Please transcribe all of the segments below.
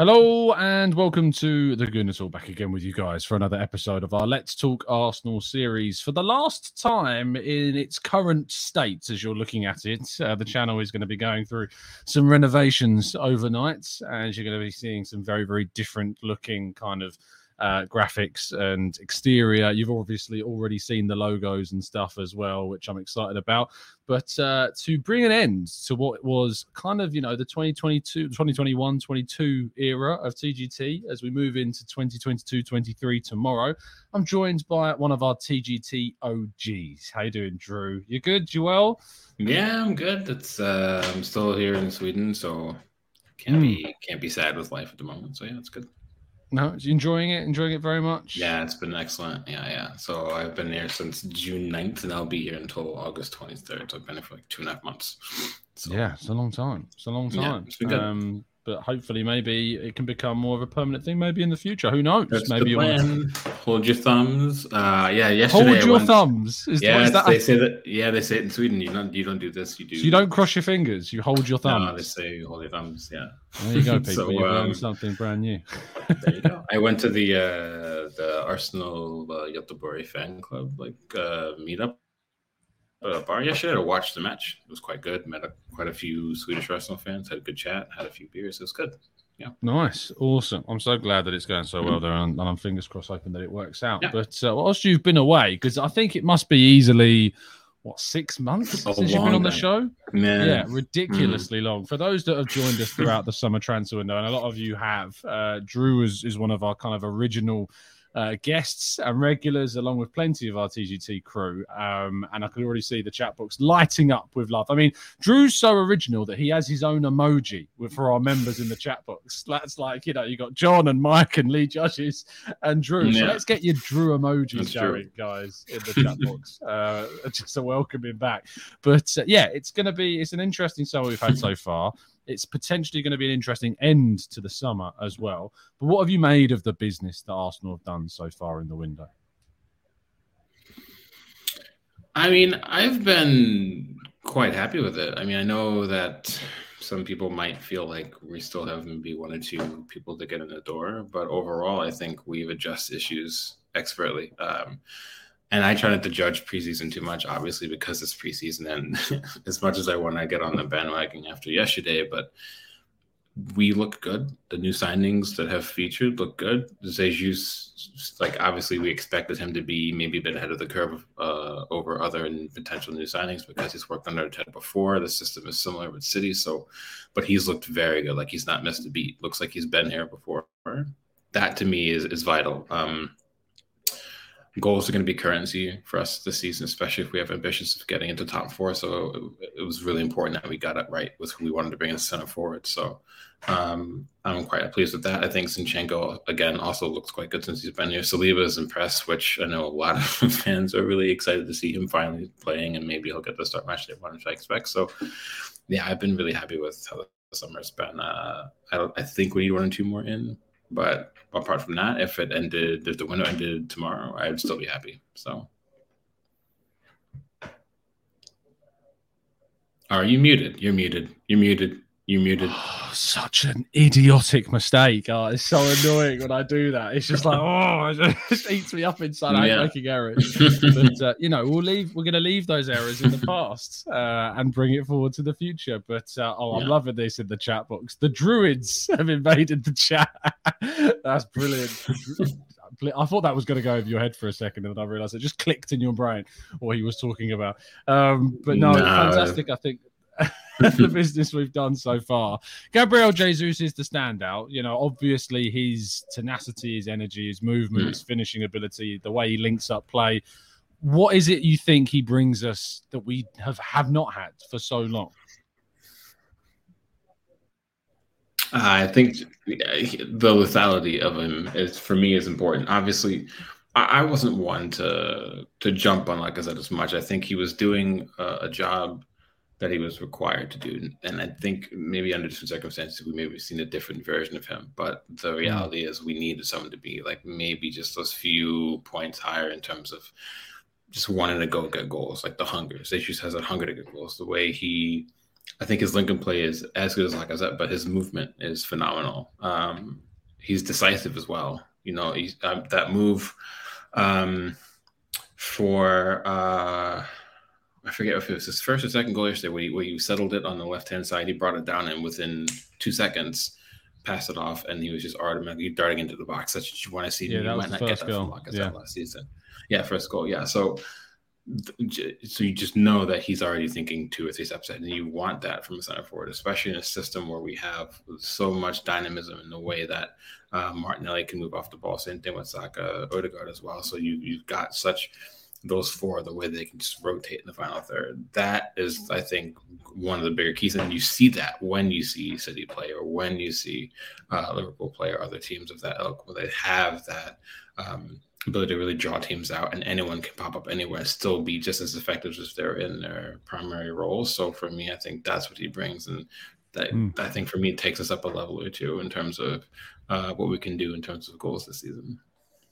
Hello and welcome to the Gooner Talk back again with you guys for another episode of our Let's Talk Arsenal series. For the last time in its current state, as you're looking at it, uh, the channel is going to be going through some renovations overnight, and you're going to be seeing some very, very different looking kind of uh, graphics and exterior. You've obviously already seen the logos and stuff as well, which I'm excited about. But uh, to bring an end to what was kind of, you know, the 2022, 2021, 22 era of TGT as we move into 2022, 23 tomorrow, I'm joined by one of our TGT OGs. How you doing, Drew? You good, Joel? Yeah, I'm good. It's uh, I'm still here in Sweden, so can't mm. be can't be sad with life at the moment. So yeah, it's good. No, enjoying it, enjoying it very much. Yeah, it's been excellent. Yeah, yeah. So I've been here since June 9th, and I'll be here until August 23rd. So I've been here for like two and a half months. So, yeah, it's a long time. It's a long time. Yeah, um, but hopefully, maybe it can become more of a permanent thing. Maybe in the future, who knows? That's maybe you want to hold your thumbs. Uh, yeah, yesterday. Hold your went... thumbs. Is, yeah, that... they say that. Yeah, they say it in Sweden. You don't. You don't do this. You do. So you don't cross your fingers. You hold your thumbs. No, they say hold your thumbs. Yeah. There you go, people. so, you learned um, something brand new. there you go. I went to the uh, the Arsenal uh, fan club like uh, meetup uh, bar yesterday to watch the match. It was quite good. Met a, quite a few Swedish wrestling fans. Had a good chat. Had a few beers. It was good. Yeah. Nice. Awesome. I'm so glad that it's going so well there, and, and I'm fingers crossed hoping that it works out. Yeah. But uh, whilst you've been away, because I think it must be easily what six months since you've been on the show? Man. Yeah, ridiculously mm. long. For those that have joined us throughout the summer transfer window, and a lot of you have, uh, Drew is, is one of our kind of original uh, guests and regulars, along with plenty of our TGT crew. Um, and I can already see the chat box lighting up with love. I mean, Drew's so original that he has his own emoji for our members in the chat box. That's like, you know, you got John and Mike and Lee Judges and Drew. Yeah. So let's get your Drew emojis going, guys, in the chat box. Uh, just a welcoming back. But uh, yeah, it's going to be, it's an interesting summer we've had so far it's potentially going to be an interesting end to the summer as well. But what have you made of the business that Arsenal have done so far in the window? I mean, I've been quite happy with it. I mean, I know that some people might feel like we still have maybe one or two people to get in the door, but overall, I think we've addressed issues expertly. Um, and I try not to judge preseason too much, obviously, because it's preseason. And as much as I want to get on the bandwagon after yesterday, but we look good. The new signings that have featured look good. Jesus, like obviously, we expected him to be maybe a bit ahead of the curve uh, over other potential new signings because he's worked under Ted before. The system is similar with City, so but he's looked very good. Like he's not missed a beat. Looks like he's been here before. That to me is is vital. Um, goals are going to be currency for us this season, especially if we have ambitions of getting into top four. So it, it was really important that we got it right with who we wanted to bring in center forward. So um, I'm quite pleased with that. I think Zinchenko again also looks quite good since he's been here. Saliba is impressed, which I know a lot of fans are really excited to see him finally playing, and maybe he'll get the start match day one, which I expect. So yeah, I've been really happy with how the summer's been. Uh, I, I think we need one or two more in, but apart from that, if it ended, if the window ended tomorrow, I'd still be happy. So. Are you muted? You're muted. You're muted. You're muted. Oh, such an idiotic mistake. Oh, it's so annoying when I do that. It's just like, oh, it just eats me up inside. I yeah. making errors. but, uh, you know, we'll leave, we're going to leave those errors in the past uh, and bring it forward to the future. But, uh, oh, I'm loving this in the chat box. The Druids have invaded the chat. That's brilliant. I thought that was going to go over your head for a second, and then I realized it just clicked in your brain what he was talking about. Um, but no, no, fantastic. I think the business we've done so far. Gabriel Jesus is the standout. You know, obviously his tenacity, his energy, his movement, mm. his finishing ability, the way he links up play. What is it you think he brings us that we have have not had for so long? I think the lethality of him is for me is important. Obviously, I wasn't one to to jump on like I said as much. I think he was doing a, a job that he was required to do. And I think maybe under different circumstances, we maybe seen a different version of him. But the hmm. reality is, we needed someone to be like maybe just those few points higher in terms of just wanting to go get goals, like the hunger. Jesus has a hunger to get goals. The way he, I think his Lincoln play is as good as like I said, but his movement is phenomenal. Um, he's decisive as well. You know, he's um, that move um, for. Uh, I forget if it was his first or second goal yesterday where he, where he settled it on the left hand side. He brought it down and within two seconds passed it off, and he was just automatically darting into the box. That's what you want to see. Yeah, that was might not get that goal. from yeah. last season. Yeah, first goal. Yeah, so so you just know that he's already thinking two or three steps ahead, and you want that from a center forward, especially in a system where we have so much dynamism in the way that uh, Martinelli can move off the ball. Same thing with Saka, Odegaard as well. So you you've got such those four, the way they can just rotate in the final third. That is, I think, one of the bigger keys. And you see that when you see City play or when you see uh, Liverpool play or other teams of that ilk, where they have that um, ability to really draw teams out and anyone can pop up anywhere and still be just as effective as they're in their primary roles. So for me, I think that's what he brings. And that mm. I think for me takes us up a level or two in terms of uh, what we can do in terms of goals this season.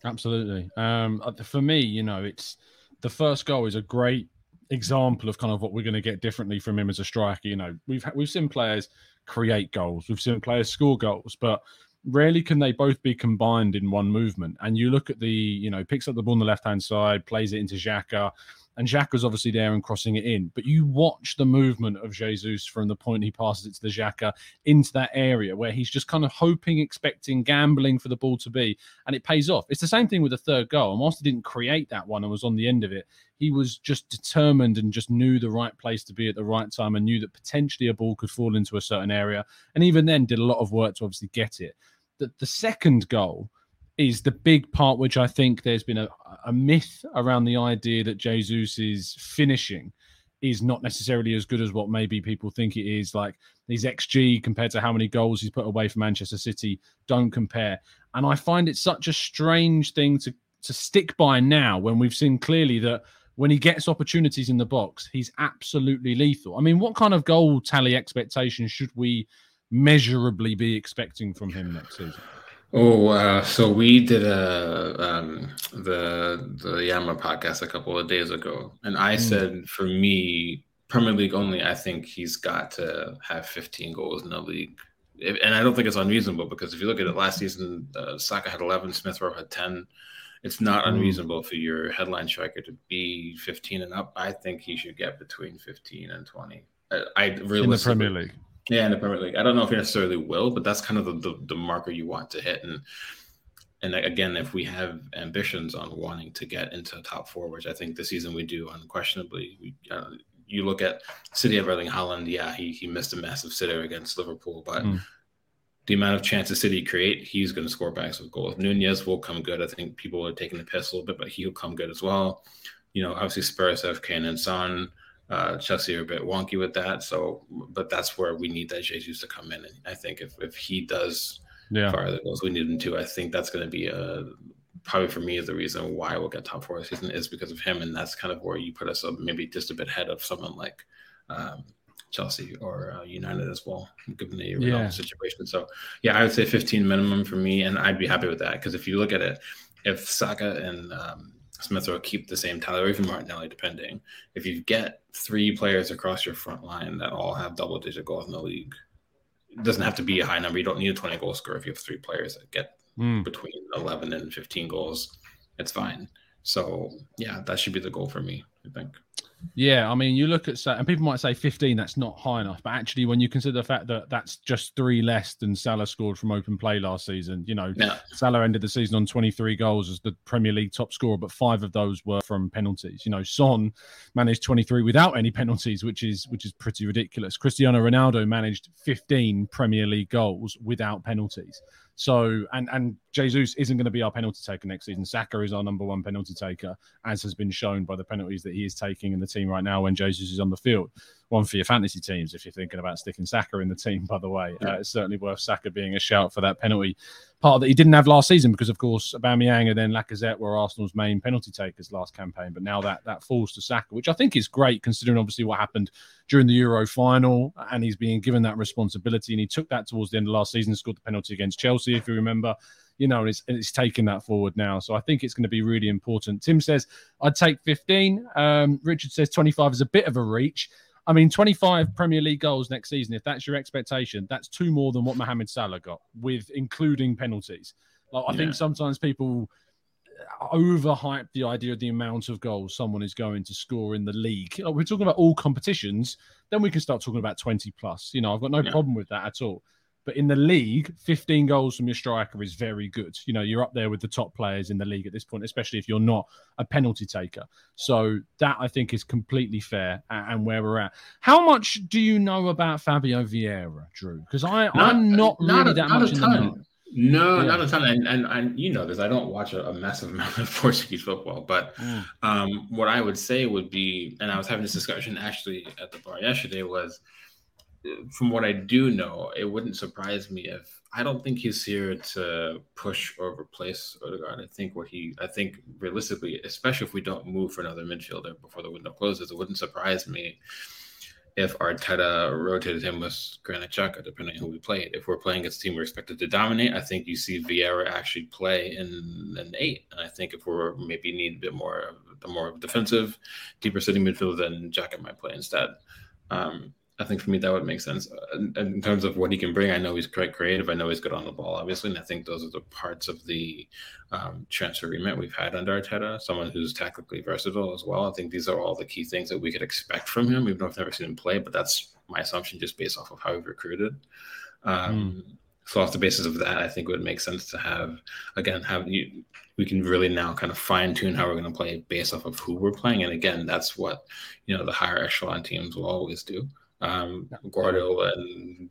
Absolutely. Um, uh, for me, you know, it's the first goal is a great example of kind of what we're going to get differently from him as a striker. You know, we've we've seen players create goals, we've seen players score goals, but rarely can they both be combined in one movement. And you look at the, you know, picks up the ball on the left hand side, plays it into Xhaka, and Xhaka's obviously there and crossing it in. But you watch the movement of Jesus from the point he passes it to the Xhaka into that area where he's just kind of hoping, expecting, gambling for the ball to be, and it pays off. It's the same thing with the third goal. And whilst he didn't create that one and was on the end of it, he was just determined and just knew the right place to be at the right time and knew that potentially a ball could fall into a certain area. And even then, did a lot of work to obviously get it. The, the second goal is the big part which I think there's been a, a myth around the idea that Jesus' is finishing is not necessarily as good as what maybe people think it is. Like his XG compared to how many goals he's put away for Manchester City don't compare. And I find it such a strange thing to to stick by now when we've seen clearly that when he gets opportunities in the box, he's absolutely lethal. I mean, what kind of goal tally expectations should we measurably be expecting from him next season? Oh, uh, so we did a um, the the Yama podcast a couple of days ago, and I mm. said for me, Premier League only, I think he's got to have 15 goals in the league, and I don't think it's unreasonable because if you look at it last season, uh, Saka had 11, Smith Rowe had 10. It's not mm. unreasonable for your headline striker to be 15 and up. I think he should get between 15 and 20. I, I really in the Premier League. Yeah, in the Premier League. I don't know if he necessarily will, but that's kind of the, the, the marker you want to hit. And and again, if we have ambitions on wanting to get into top four, which I think this season we do unquestionably, we, uh, you look at City of Erling Haaland. Yeah, he he missed a massive sitter against Liverpool, but mm. the amount of chances City create, he's going to score bags of goals. Nunez will come good. I think people are taking the piss a little bit, but he'll come good as well. You know, obviously Spurs have Kane and Son. Uh, Chelsea are a bit wonky with that. So, but that's where we need that Jesus to come in. And I think if, if he does yeah. fire the goals we need him to, I think that's going to be a probably for me the reason why we'll get top four this season is because of him. And that's kind of where you put us up maybe just a bit ahead of someone like um, Chelsea or uh, United as well, given the yeah. situation. So, yeah, I would say 15 minimum for me. And I'd be happy with that because if you look at it, if Saka and um, Smith will keep the same tally, or even Martinelli, depending. If you get three players across your front line that all have double digit goals in the league, it doesn't have to be a high number. You don't need a 20 goal scorer if you have three players that get mm. between 11 and 15 goals. It's fine. So, yeah, that should be the goal for me, I think. Yeah, I mean, you look at and people might say 15, that's not high enough. But actually, when you consider the fact that that's just three less than Salah scored from open play last season, you know, yeah. Salah ended the season on 23 goals as the Premier League top scorer, but five of those were from penalties. You know, Son managed 23 without any penalties, which is which is pretty ridiculous. Cristiano Ronaldo managed 15 Premier League goals without penalties. So, and and Jesus isn't going to be our penalty taker next season. Saka is our number one penalty taker, as has been shown by the penalties that he is taking in the team right now when Jesus is on the field. One for your fantasy teams if you're thinking about sticking Saka in the team. By the way, yeah. uh, it's certainly worth Saka being a shout for that penalty part that he didn't have last season because, of course, Aubameyang and then Lacazette were Arsenal's main penalty takers last campaign. But now that that falls to Saka, which I think is great considering obviously what happened during the Euro final, and he's being given that responsibility, and he took that towards the end of last season, scored the penalty against Chelsea, if you remember you know, and it's, it's taking that forward now. So I think it's going to be really important. Tim says, I'd take 15. Um, Richard says 25 is a bit of a reach. I mean, 25 Premier League goals next season, if that's your expectation, that's two more than what Mohamed Salah got, with including penalties. Like, I yeah. think sometimes people overhype the idea of the amount of goals someone is going to score in the league. We're talking about all competitions, then we can start talking about 20 plus. You know, I've got no yeah. problem with that at all. But in the league, 15 goals from your striker is very good. You know, you're up there with the top players in the league at this point, especially if you're not a penalty taker. So that I think is completely fair and where we're at. How much do you know about Fabio Vieira, Drew? Because I'm not, not really a, that much in the know. No, yeah. not a ton. And, and, and you know this, I don't watch a, a massive amount of Portuguese football, but mm. um, what I would say would be, and I was having this discussion actually at the bar yesterday, was from what I do know, it wouldn't surprise me if I don't think he's here to push or replace Odegaard. I think what he, I think realistically, especially if we don't move for another midfielder before the window closes, it wouldn't surprise me if Arteta rotated him with Granit Xhaka, depending on who we played. If we're playing against a team we're expected to dominate, I think you see Vieira actually play in an eight. And I think if we're maybe need a bit more, the more defensive, deeper sitting midfield, then Xhaka might play instead. Um, I think for me that would make sense. In, in, terms of what he can bring, I know he's quite creative. I know he's good on the ball, obviously, and I think those are the parts of the um, transfer remit we've had under Arteta. Someone who's tactically versatile as well. I think these are all the key things that we could expect from him, even though I've never seen him play. But that's my assumption, just based off of how we've recruited. Um, mm. So off the basis of that, I think it would make sense to have again have you. We can really now kind of fine tune how we're going to play based off of who we're playing, and again, that's what you know the higher echelon teams will always do. Um, Guardiola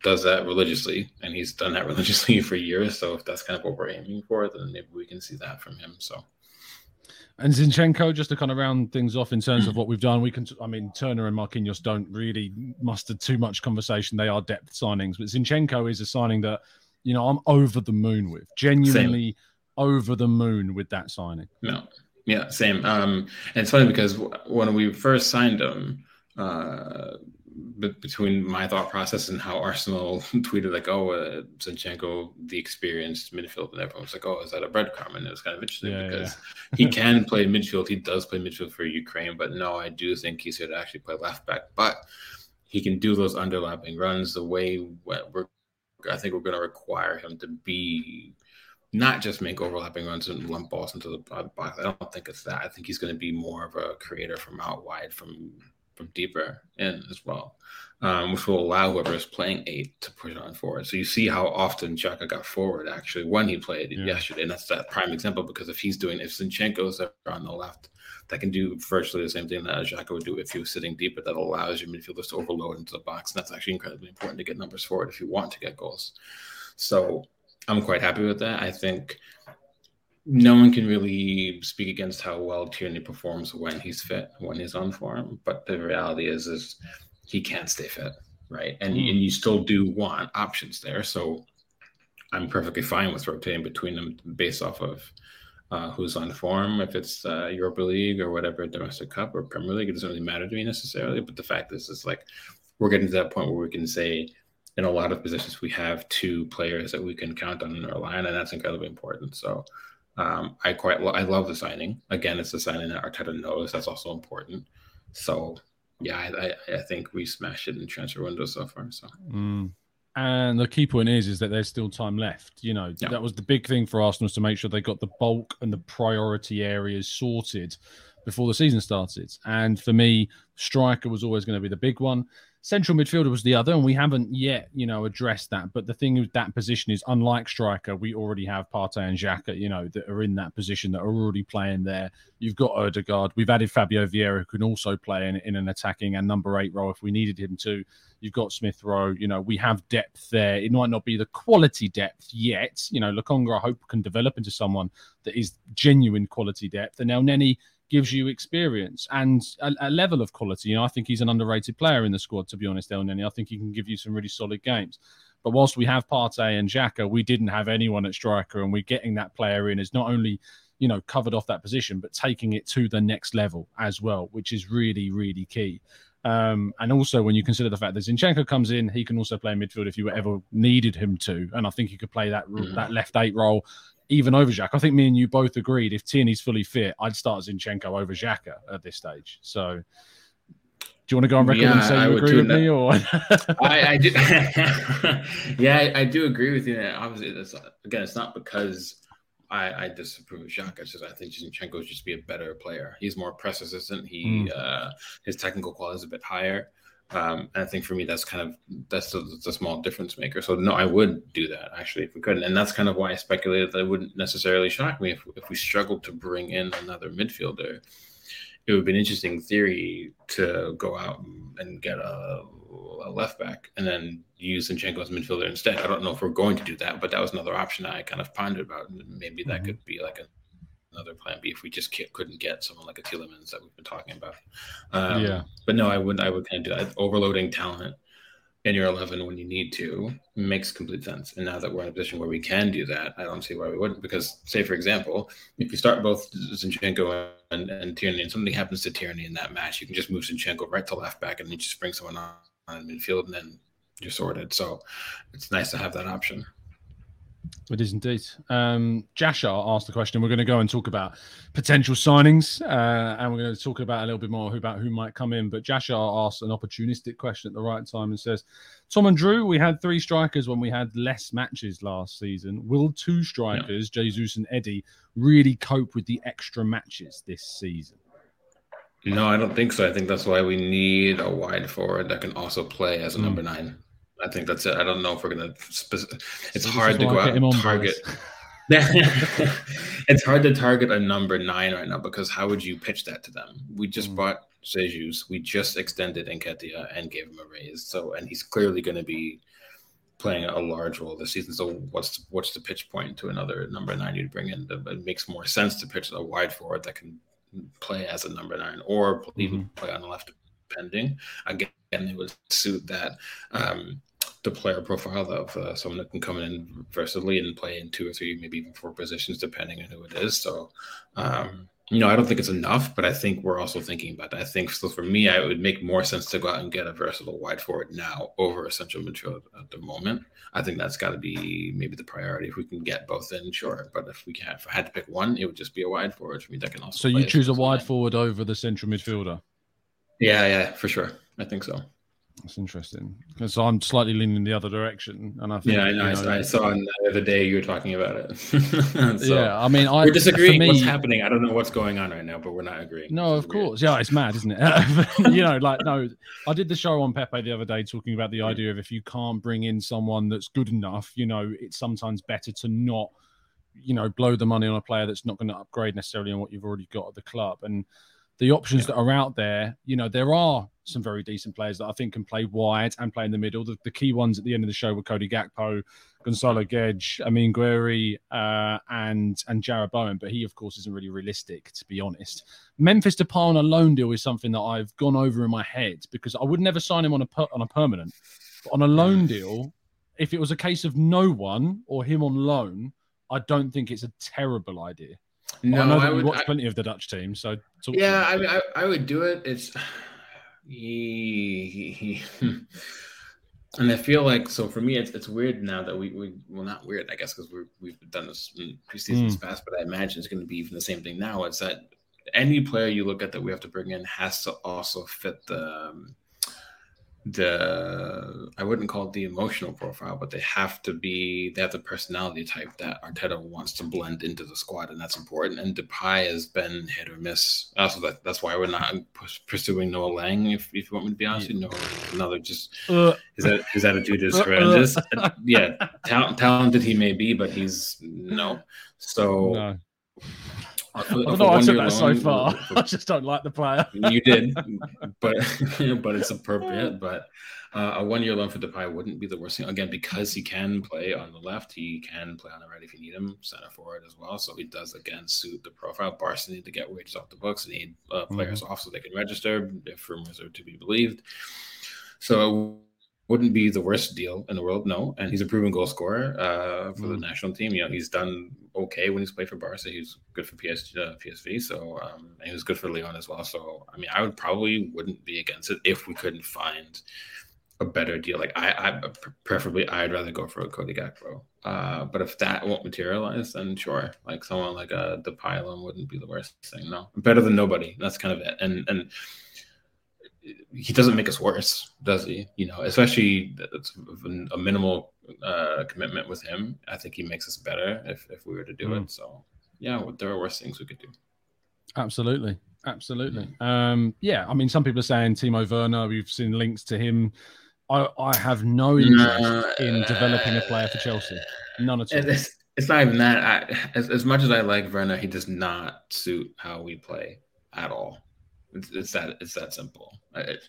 does that religiously, and he's done that religiously for years. So if that's kind of what we're aiming for, then maybe we can see that from him. So. And Zinchenko, just to kind of round things off in terms of what we've done, we can. I mean, Turner and Marquinhos don't really muster too much conversation. They are depth signings, but Zinchenko is a signing that, you know, I'm over the moon with. Genuinely same. over the moon with that signing. No, yeah, same. Um, and it's funny because when we first signed him, uh, between my thought process and how Arsenal tweeted like, "Oh, uh, Zinchenko, the experienced midfield," and everyone was like, "Oh, is that a breadcrumb?" And it was kind of interesting yeah, because yeah. he can play midfield. He does play midfield for Ukraine, but no, I do think he's here to actually play left back. But he can do those underlapping runs the way we're. I think we're going to require him to be not just make overlapping runs and lump balls into the box. I don't think it's that. I think he's going to be more of a creator from out wide, from from deeper in as well, um, which will allow whoever is playing eight to push on forward. So you see how often Xhaka got forward actually when he played yeah. yesterday, and that's that prime example because if he's doing if Zinchenko's on the left, that can do virtually the same thing that Xhaka would do if he was sitting deeper. That allows your midfielders to overload into the box, and that's actually incredibly important to get numbers forward if you want to get goals. So I'm quite happy with that. I think no one can really speak against how well Tierney performs when he's fit, when he's on form. But the reality is, is he can't stay fit, right? And, mm. and you still do want options there. So I'm perfectly fine with rotating between them based off of uh, who's on form, if it's uh, Europa League or whatever, domestic cup or Premier League, it doesn't really matter to me necessarily. But the fact is, is like we're getting to that point where we can say, in a lot of positions, we have two players that we can count on in our line, and that's incredibly important. So um, I quite I love the signing. Again, it's the signing that Arteta knows that's also important. So yeah, I, I, I think we smashed it in transfer window so far. So. Mm. And the key point is, is that there's still time left. You know, yeah. that was the big thing for Arsenal to make sure they got the bulk and the priority areas sorted before the season started. And for me, striker was always going to be the big one. Central midfielder was the other, and we haven't yet, you know, addressed that. But the thing with that position is, unlike striker, we already have Partey and Xhaka, you know, that are in that position that are already playing there. You've got Odegaard. We've added Fabio Vieira, who can also play in, in an attacking and number eight role if we needed him to. You've got Smith Rowe. You know, we have depth there. It might not be the quality depth yet. You know, Lokonga, I hope, can develop into someone that is genuine quality depth. And Elneny gives you experience and a, a, level of quality. You know, I think he's an underrated player in the squad, to be honest, Elneny. I think he can give you some really solid games. But whilst we have Partey and Xhaka, we didn't have anyone at striker, and we're getting that player in is not only you know covered off that position, but taking it to the next level as well, which is really really key. Um, and also, when you consider the fact that Zinchenko comes in, he can also play midfield if you ever needed him to. And I think he could play that mm. that left eight role even over Jack. I think me and you both agreed if Tierney's fully fit, I'd start Zinchenko over Xhaka at this stage. So do you want to go on record yeah, and say I you agree with that. me or I, I, do yeah I, I, do agree with you that obviously that's again it's not because I, I disapprove of Xhaka it's just I think Zinchenko should just be a better player he's more press resistant he mm. uh, his technical quality is a bit higher um, and I think for me, that's kind of that's the, a, small difference maker. So no, I would do that actually if we couldn't, and that's kind of why I speculated that it wouldn't necessarily shock me if if we struggled to bring in another midfielder. It would be an interesting theory to go out and get a, a left back and then use Zinchenko as midfielder instead. I don't know if we're going to do that, but that was another option I kind of pondered about. Maybe that mm-hmm. could be like a another plan B if we just couldn't get someone like a Tielemans that we've been talking about. Um, yeah. But no, I would I would kind of do that. Overloading talent in your 11 when you need to makes complete sense. And now that we're in a position where we can do that, I don't see why we wouldn't. Because, say, for example, if you start both Zinchenko and, and Tierney and something happens to Tierney in that match, you can just move Zinchenko right to left back and then just bring someone on, on midfield and then you're sorted. So it's nice to have that option. It is indeed. Um, Jashar asked the question. We're going to go and talk about potential signings, uh, and we're going to talk about a little bit more about who might come in. But Jashar asked an opportunistic question at the right time and says, "Tom and Drew, we had three strikers when we had less matches last season. Will two strikers, yeah. Jesus and Eddie, really cope with the extra matches this season?" No, I don't think so. I think that's why we need a wide forward that can also play as a mm. number nine. I think that's it. I don't know if we're gonna. Spec- it's so hard to go out and target. it's hard to target a number nine right now because how would you pitch that to them? We just mm. bought Jesus. We just extended Nketiah and gave him a raise. So, and he's clearly going to be playing a large role this season. So, what's what's the pitch point to another number nine you'd bring in? It makes more sense to pitch a wide forward that can play as a number nine or even mm-hmm. play on the left, depending. Again, it would suit that. Um, the player profile of uh, someone that can come in versatilely and play in two or three, maybe even four positions, depending on who it is. So, um, you know, I don't think it's enough, but I think we're also thinking about that. I think so for me, I would make more sense to go out and get a versatile wide forward now over a central midfield at the moment. I think that's got to be maybe the priority. If we can get both in, sure. But if we can't, if I had to pick one, it would just be a wide forward for me that can also. So you choose a wide forward over the central midfielder. Yeah, yeah, for sure. I think so. That's interesting because I'm slightly leaning the other direction, and I think, yeah, I know. You know I saw the other day you were talking about it. so, yeah, I mean, I, we're disagreeing. Me, what's happening? I don't know what's going on right now, but we're not agreeing. No, of course, yeah, it's mad, isn't it? you know, like no, I did the show on Pepe the other day talking about the idea of if you can't bring in someone that's good enough, you know, it's sometimes better to not, you know, blow the money on a player that's not going to upgrade necessarily on what you've already got at the club, and the options yeah. that are out there, you know, there are some very decent players that I think can play wide and play in the middle. The, the, key ones at the end of the show were Cody Gakpo, Gonçalo Guedes, Amine Gouiri, uh, and and Jarrod Bowen. But he, of course, isn't really realistic, to be honest. Memphis Depay on a loan deal is something that I've gone over in my head because I would never sign him on a per, on a permanent. But on a loan deal, if it was a case of no one or him on loan, I don't think it's a terrible idea. No, I know I would. watch I- plenty of the Dutch team, so talk yeah. I mean, I, I would do it. It's he, he, and I feel like so for me, it's it's weird now that we we well not weird, I guess, because we we've done this in preseasons past, but I imagine it's going to be even the same thing now. It's that any player you look at that we have to bring in has to also fit the um, the I wouldn't call it the emotional profile, but they have to be they have the personality type that Arteta wants to blend into the squad, and that's important. And Depay has been hit or miss. Also, that, that's why we're not pursuing Noa Lang. If, if you want me to be honest, with you, Noa, another just Uh, his, his attitude is Uh, uh. horrendous. yeah, ta- talented he may be, but he's no. So no. Uh, I for- don't for know. I took that so far. for- I just don't like the player. you did, but but it's appropriate. But uh, a one year loan for Depay wouldn't be the worst thing. Again, because he can play on the left, he can play on the right if you need him, center forward as well. So he does again suit the profile. Barca need to get wages off the books and need uh, players off so they can register if rumors are to be believed. So wouldn't be the worst deal in the world, no. And he's a proven goal scorer uh, for the national team. You know, he's done okay when he's played for Barca. He's good for PS, uh, PSV, so um, and he was good for Lyon as well. So I mean, I would probably wouldn't be against it if we couldn't find a better deal. Like I, I preferably, I'd rather go for a Cody Gakpo. Uh, but if that won't materialize, then sure, like someone like a the pylon wouldn't be the worst thing. No, better than nobody. That's kind of it. And and he doesn't make us worse, does he? You know, especially it's a minimal uh, commitment with him. I think he makes us better if, if we were to do Mm. it. So yeah, there are worse things we could do. Absolutely. Absolutely. Um, yeah, I mean, some people are saying Timo Werner, we've seen links to him. I, I have no interest No, in developing a player for Chelsea. None at all. It's, it's not even that. I, as, as much as I like Werner, he does not suit how we play at all. It's, it's that it's that simple. It,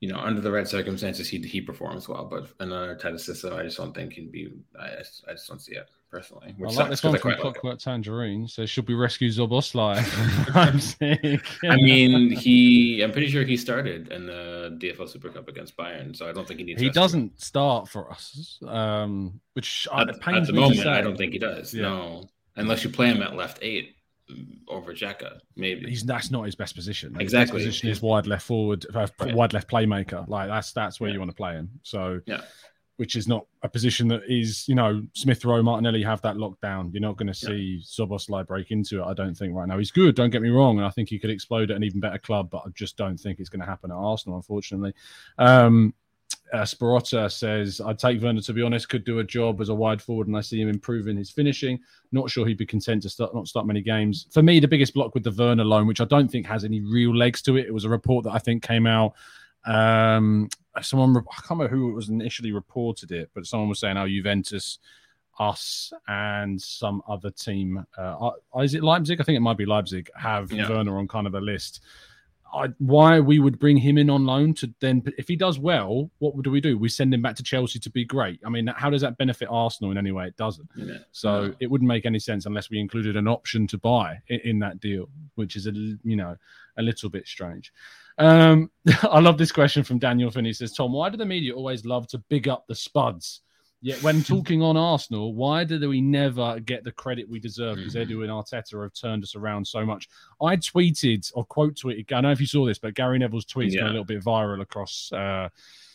you know, under the right circumstances, he he performs well, but another type of system, I just don't think he'd be. I just, I just don't see it personally. I Which like sucks this one from quite like Tangerine. Says, should we rescue Szoboszlai? I'm sick. I mean, he. I'm pretty sure he started in the DFL Super Cup against Bayern, so I don't think he needs. he doesn't start for us, um, which uh, At, at the moment. I don't think he does. Yeah. No, unless you play him at left eight over Xhaka, maybe. He's that's not his best position. His Exactly. best position is wide left forward, uh, Right. wide left playmaker. Like that's that's where Yeah. you want to play him. So Yeah. which is not a position that is, you know, Smith Rowe, Martinelli have that locked down. You're not going to see Szoboszlai break into it. I don't think right now. He's good. Don't get me wrong, and I think he could explode at an even better club, but I just don't think it's going to happen at Arsenal, unfortunately. Um, uh, Sparotta says, I'd take Werner to be honest, could do a job as a wide forward, and I see him improving his finishing. Not sure he'd be content to start not start many games. For me, the biggest block with the Werner loan, which I don't think has any real legs to it, it was a report that I think came out. Um, someone I can't remember who it was initially reported it, but someone was saying, "Oh, Juventus, us, and some other team. Uh, is it Leipzig? I think it might be Leipzig. Have Yeah. Werner on kind of a list." I, why we would bring him in on loan to then if he does well, what do we do? We send him back to Chelsea to be great. I mean, how does that benefit Arsenal in any way? It doesn't. Yeah. So it wouldn't make any sense unless we included an option to buy in, in that deal, which is a you know a little bit strange. Um, I love this question from Daniel Finney. He says, "Tom, why do the media always love to big up the Spuds? Yet when talking on Arsenal, why do we never get the credit we deserve? Because Edu and Arteta have turned us around so much. I tweeted or quote tweeted. I don't know if you saw this, but Gary Neville's tweets Yeah. went a little bit viral across uh,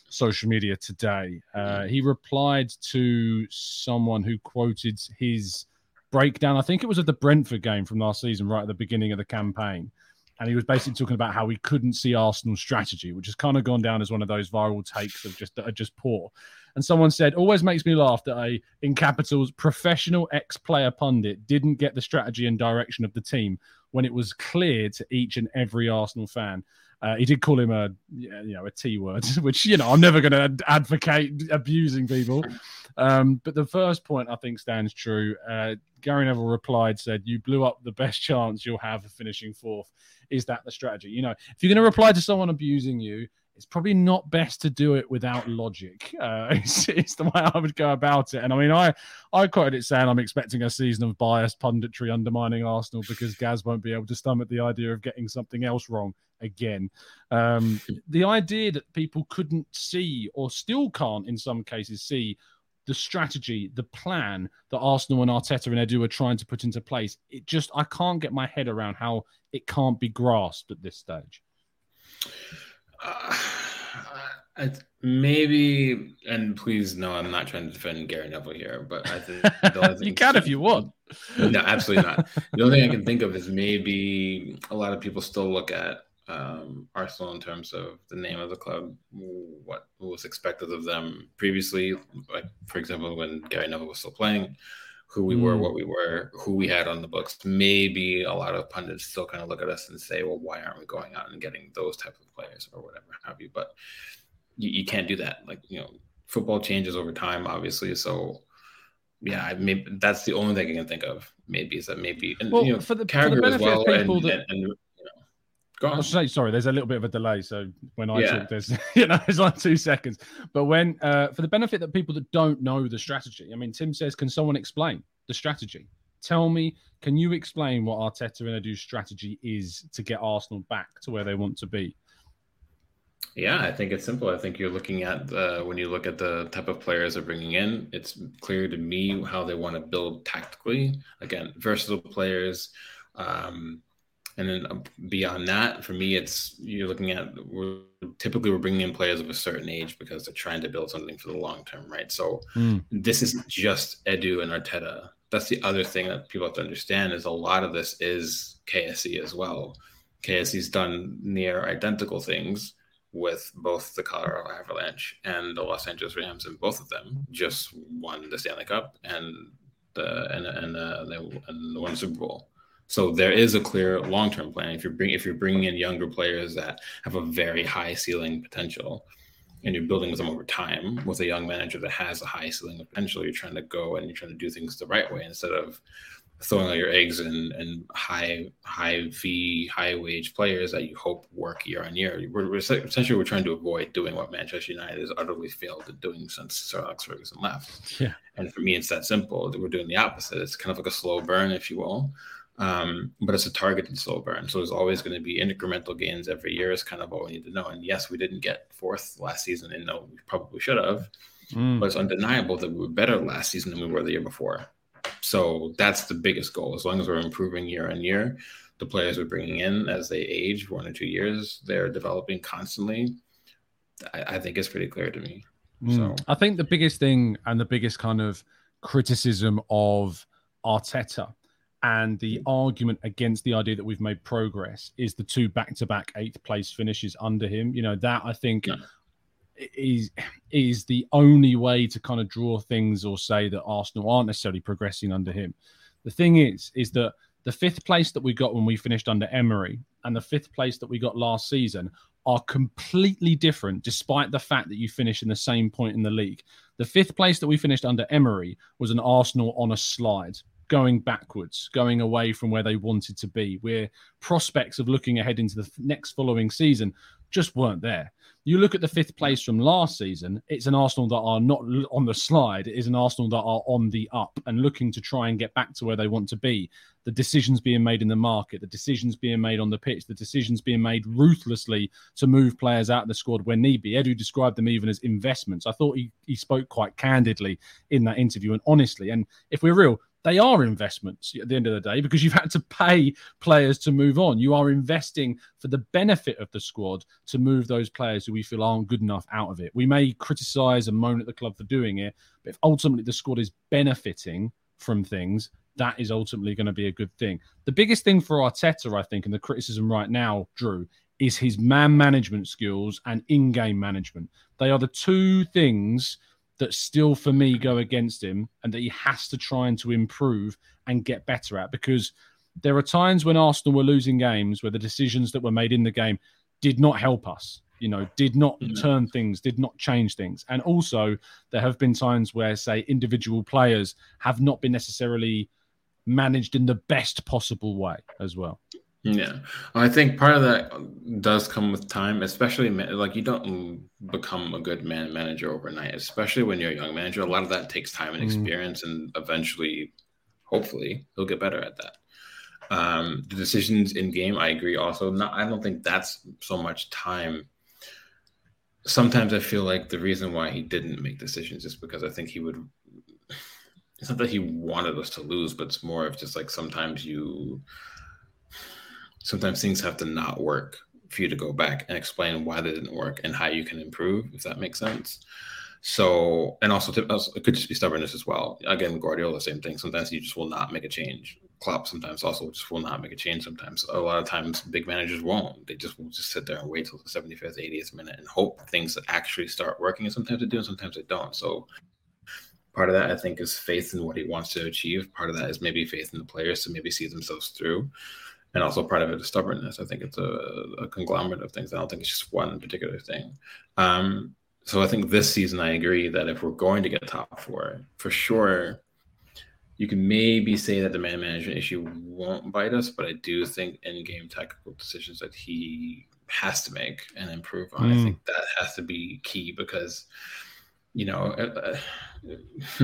social media today. Uh, he replied to someone who quoted his breakdown. I think it was at the Brentford game from last season, right at the beginning of the campaign. And he was basically talking about how he couldn't see Arsenal's strategy, which has kind of gone down as one of those viral takes of just that are just poor. And someone said, always makes me laugh that a in capitals professional ex-player pundit didn't get the strategy and direction of the team when it was clear to each and every Arsenal fan. Uh, he did call him a you know a T word, which you know I'm never going to advocate abusing people. Um, but the first point I think stands true. Uh, Gary Neville replied, said, "You blew up the best chance you'll have of finishing fourth. Is that the strategy? You know, if you're going to reply to someone abusing you, it's probably not best to do it without logic. Uh, it's, it's, the way I would go about it. And I mean, I I quoted it saying I'm expecting a season of biased punditry undermining Arsenal because Gaz won't be able to stomach the idea of getting something else wrong again. Um, the idea that people couldn't see or still can't, in some cases, see the strategy, the plan that Arsenal and Arteta and Edu are trying to put into place. It just I can't get my head around how it can't be grasped at this stage. Uh, maybe, and please, no, I'm not trying to defend Gary Neville here, but I think you can if you want. No, absolutely not. the only thing I can think of is maybe a lot of people still look at um, Arsenal in terms of the name of the club, what was expected of them previously. Like, for example, when Gary Neville was still playing, who we mm. were, what we were, who we had on the books. Maybe a lot of pundits still kind of look at us and say, well, why aren't we going out and getting those type of players or whatever have you? But you, you can't do that. Like, you know, football changes over time, obviously. So, yeah, I maybe that's the only thing I can think of. Maybe is that maybe and well, you know, for the, for the benefit well, of people and, that, and, and I say sorry. There's a little bit of a delay, so when I yeah. talk, there's you know it's like two seconds. But when uh, for the benefit of people that don't know the strategy, I mean, Tim says, can someone explain the strategy? Tell me, can you explain what Arteta and Edu's strategy is to get Arsenal back to where they want to be? Yeah, I think it's simple. I think you're looking at the, when you look at the type of players they're bringing in, it's clear to me how they want to build tactically. Again, versatile players. Um, and then um, beyond that, for me, it's you're looking at we're typically we're bringing in players of a certain age because they're trying to build something for the long term, right? So mm. this isn't just Edu and Arteta. That's the other thing that people have to understand is a lot of this is KSE as well. KSE's done near identical things with both the Colorado Avalanche and the Los Angeles Rams, and both of them just won the Stanley Cup and the and and, uh, the, and the one Super Bowl. So there is a clear long-term plan. If you're bring, if you're bringing in younger players that have a very high ceiling potential, and you're building with them over time with a young manager that has a high ceiling potential, you're trying to go and you're trying to do things the right way instead of throwing all your eggs in, in high high fee, high wage players that you hope work year on year. We're, we're, essentially we're trying to avoid doing what Manchester United has utterly failed at doing since Sir Alex Ferguson left. Yeah. And for me, it's that simple. We're doing the opposite. It's kind of like a slow burn, if you will um, but it's a targeted slow burn. So there's always going to be incremental gains every year is kind of all we need to know. And yes, we didn't get fourth last season, and no, we probably should have. Mm. But it's undeniable that we were better last season than we were the year before. So that's the biggest goal. As long as we're improving year on year, the players we're bringing in as they age one or two years, they're developing constantly. I, I think it's pretty clear to me. Mm. So I think the biggest thing and the biggest kind of criticism of Arteta and the mm. argument against the idea that we've made progress is the two back-to-back eighth place finishes under him. You know that I think yeah. is is the only way to kind of draw things or say that Arsenal aren't necessarily progressing under him. The thing is, is that the fifth place that we got when we finished under Emery and the fifth place that we got last season are completely different, despite the fact that you finish in the same point in the league. The fifth place that we finished under Emery was an Arsenal on a slide going backwards, going away from where they wanted to be. Where prospects of looking ahead into the next following season just weren't there. You look at the fifth place from last season, it's an Arsenal that are not on the slide. It is an Arsenal that are on the up and looking to try and get back to where they want to be. The decisions being made in the market, the decisions being made on the pitch, the decisions being made ruthlessly to move players out of the squad when need be. Edu described them even as investments. I thought he, he spoke quite candidly in that interview and honestly. And if we're real, they are investments at the end of the day because you've had to pay players to move on. You are investing for the benefit of the squad to move those players who we feel aren't good enough out of it. We may criticize and moan at the club for doing it, but if ultimately the squad is benefiting from things, that is ultimately going to be a good thing. The biggest thing for Arteta, I think, and the criticism right now, Drew, is his man management skills and in game management. They are the two things that still for me go against him and that he has to try and to improve and get better at. Because there are times when Arsenal were losing games where the decisions that were made in the game did not help us you know did not turn things did not change things. And also there have been times where say individual players have not been necessarily managed in the best possible way as well Yeah, I think part of that does come with time, especially like you don't become a good man manager overnight, especially when you're a young manager. A lot of that takes time and mm. experience, mm. and eventually, hopefully, he'll get better at that. Um, the decisions in game, I agree. Also, not I don't think that's so much time. Sometimes I feel like the reason why he didn't make decisions is because I think he would. It's not that he wanted us to lose, but it's more of just like sometimes you sometimes things have to not work for you to go back and explain why they didn't work and how you can improve, if that makes sense. So, and also, it could just be stubbornness as well. Again, Guardiola, same thing. Sometimes you just will not make a change. Klopp sometimes also just will not make a change. Sometimes, a lot of times, big managers won't. They just will just sit there and wait till the 75th, 80th minute and hope things actually start working. And sometimes they do, and sometimes they don't. So, part of that I think is faith in what he wants to achieve. Part of that is maybe faith in the players to maybe see themselves through and also part of it is stubbornness. I think it's a, a, conglomerate of things. I don't think it's just one particular thing. Um, so I think this season, I agree that if we're going to get top four, for sure, you can maybe say that the man management issue won't bite us, but I do think in-game tactical decisions that he has to make and improve on. Mm. I think that has to be key because you know, uh,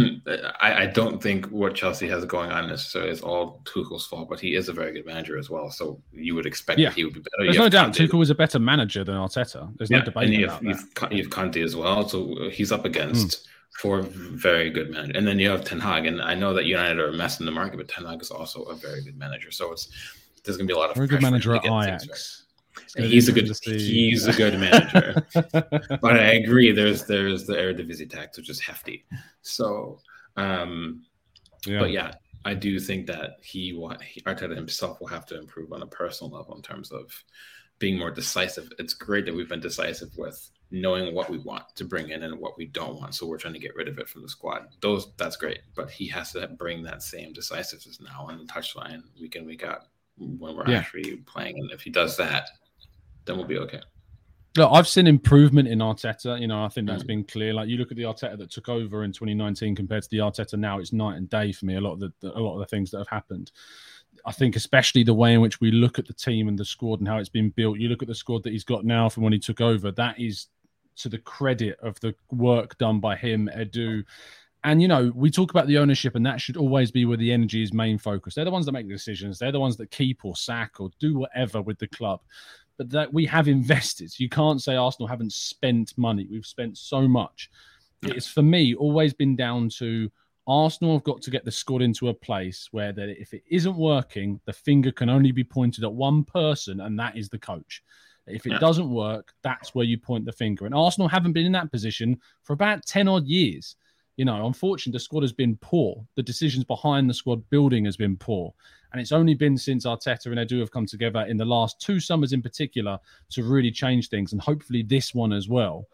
I, I, don't think what Chelsea has going on necessarily is all Tuchel's fault, but he is a very good manager as well. So you would expect yeah. he would be better. There's you no doubt Tuchel was a better manager than Arteta. There's yeah. no debate and you about have, that. You have Conte as well, so he's up against mm. four very good managers, and then you have Ten Hag. And I know that United are a mess in the market, but Ten Hag is also a very good manager. So it's there's going to be a lot of very good manager at Ajax. He's a good he's a good manager. but I agree. There's there's the Eredivisie tax, which is hefty. So, um, yeah. but yeah, I do think that he will he, Arteta himself will have to improve on a personal level in terms of being more decisive. It's great that we've been decisive with knowing what we want to bring in and what we don't want. So we're trying to get rid of it from the squad. Those that's great, but he has to bring that same decisiveness now on the touchline week in week out when we're yeah. actually playing. And if he does that, then we'll be okay. Look, I've seen improvement in Arteta. You know, I think that's mm. been clear. Like you look at the Arteta that took over in 2019 compared to the Arteta now, it's night and day for me. A lot of the, the a lot of the things that have happened. I think especially the way in which we look at the team and the squad and how it's been built. You look at the squad that he's got now from when he took over. That is to the credit of the work done by him, Edu. And you know, we talk about the ownership, and that should always be where the energy is main focus. They're the ones that make the decisions. They're the ones that keep or sack or do whatever with the club but that we have invested. You can't say Arsenal haven't spent money. We've spent so much. Yeah. It's for me always been down to Arsenal have got to get the squad into a place where that if it isn't working, the finger can only be pointed at one person, and that is the coach. If it yeah. doesn't work, that's where you point the finger. And Arsenal haven't been in that position for about 10 odd years. You know, unfortunately, the squad has been poor. The decisions behind the squad building has been poor. And it's only been since Arteta and Edu have come together in the last two summers in particular to really change things. And hopefully this one as well,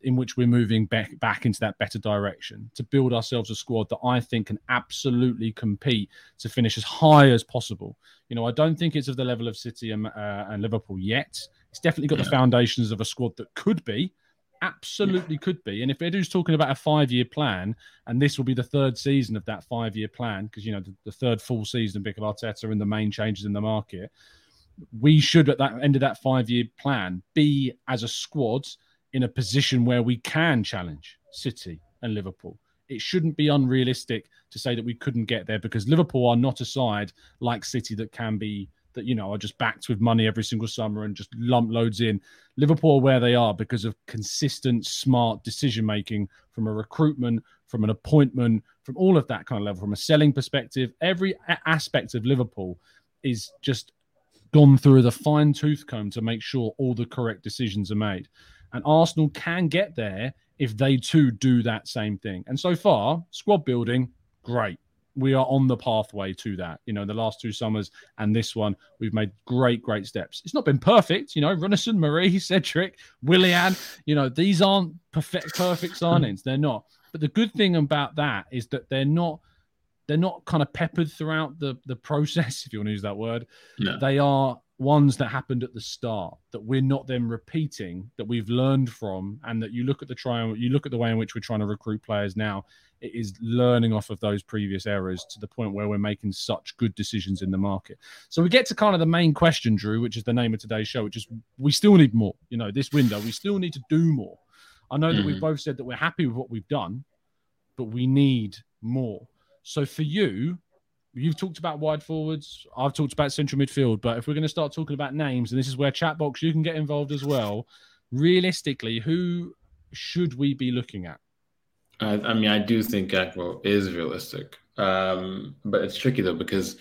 in which we're moving back, back into that better direction to build ourselves a squad that I think can absolutely compete to finish as high as possible. You know, I don't think it's of the level of City and, uh, and Liverpool yet. It's definitely got the foundations of a squad that could be, absolutely could be. And if Edu's talking about a five year plan, and this will be the third season of that five year plan, because, you know, the, the, third full season, of Mikel Arteta and the main changes in the market, we should, at that end of that five year plan, be as a squad in a position where we can challenge City and Liverpool. It shouldn't be unrealistic to say that we couldn't get there because Liverpool are not a side like City that can be that you know are just backed with money every single summer and just lump loads in. Liverpool where they are because of consistent, smart decision making from a recruitment, from an appointment, from all of that kind of level, from a selling perspective. Every aspect of Liverpool is just gone through the fine tooth comb to make sure all the correct decisions are made. And Arsenal can get there if they too do that same thing. And so far, squad building, great we are on the pathway to that. You know, the last two summers and this one, we've made great, great steps. It's not been perfect. You know, Runarsson, Mari, Cedric, Willian, you know, these aren't perfect, perfect signings. They're not. But the good thing about that is that they're not they're not kind of peppered throughout the the process, if you want to use that word. They are ones that happened at the start that we're not then repeating that we've learned from and that you look at the trial you look at the way in which we're trying to recruit players now it is learning off of those previous errors to the point where we're making such good decisions in the market. So we get to kind of the main question drew which is the name of today's show which is we still need more. You know this window we still need to do more. I know that Mm-hmm. we've both said that we're happy with what we've done but we need more. So for you You've talked about wide forwards. I've talked about central midfield. But if we're going to start talking about names, and this is where chat box you can get involved as well. Realistically, who should we be looking at? I, I mean, I do think Gakpo is realistic, um, but it's tricky though because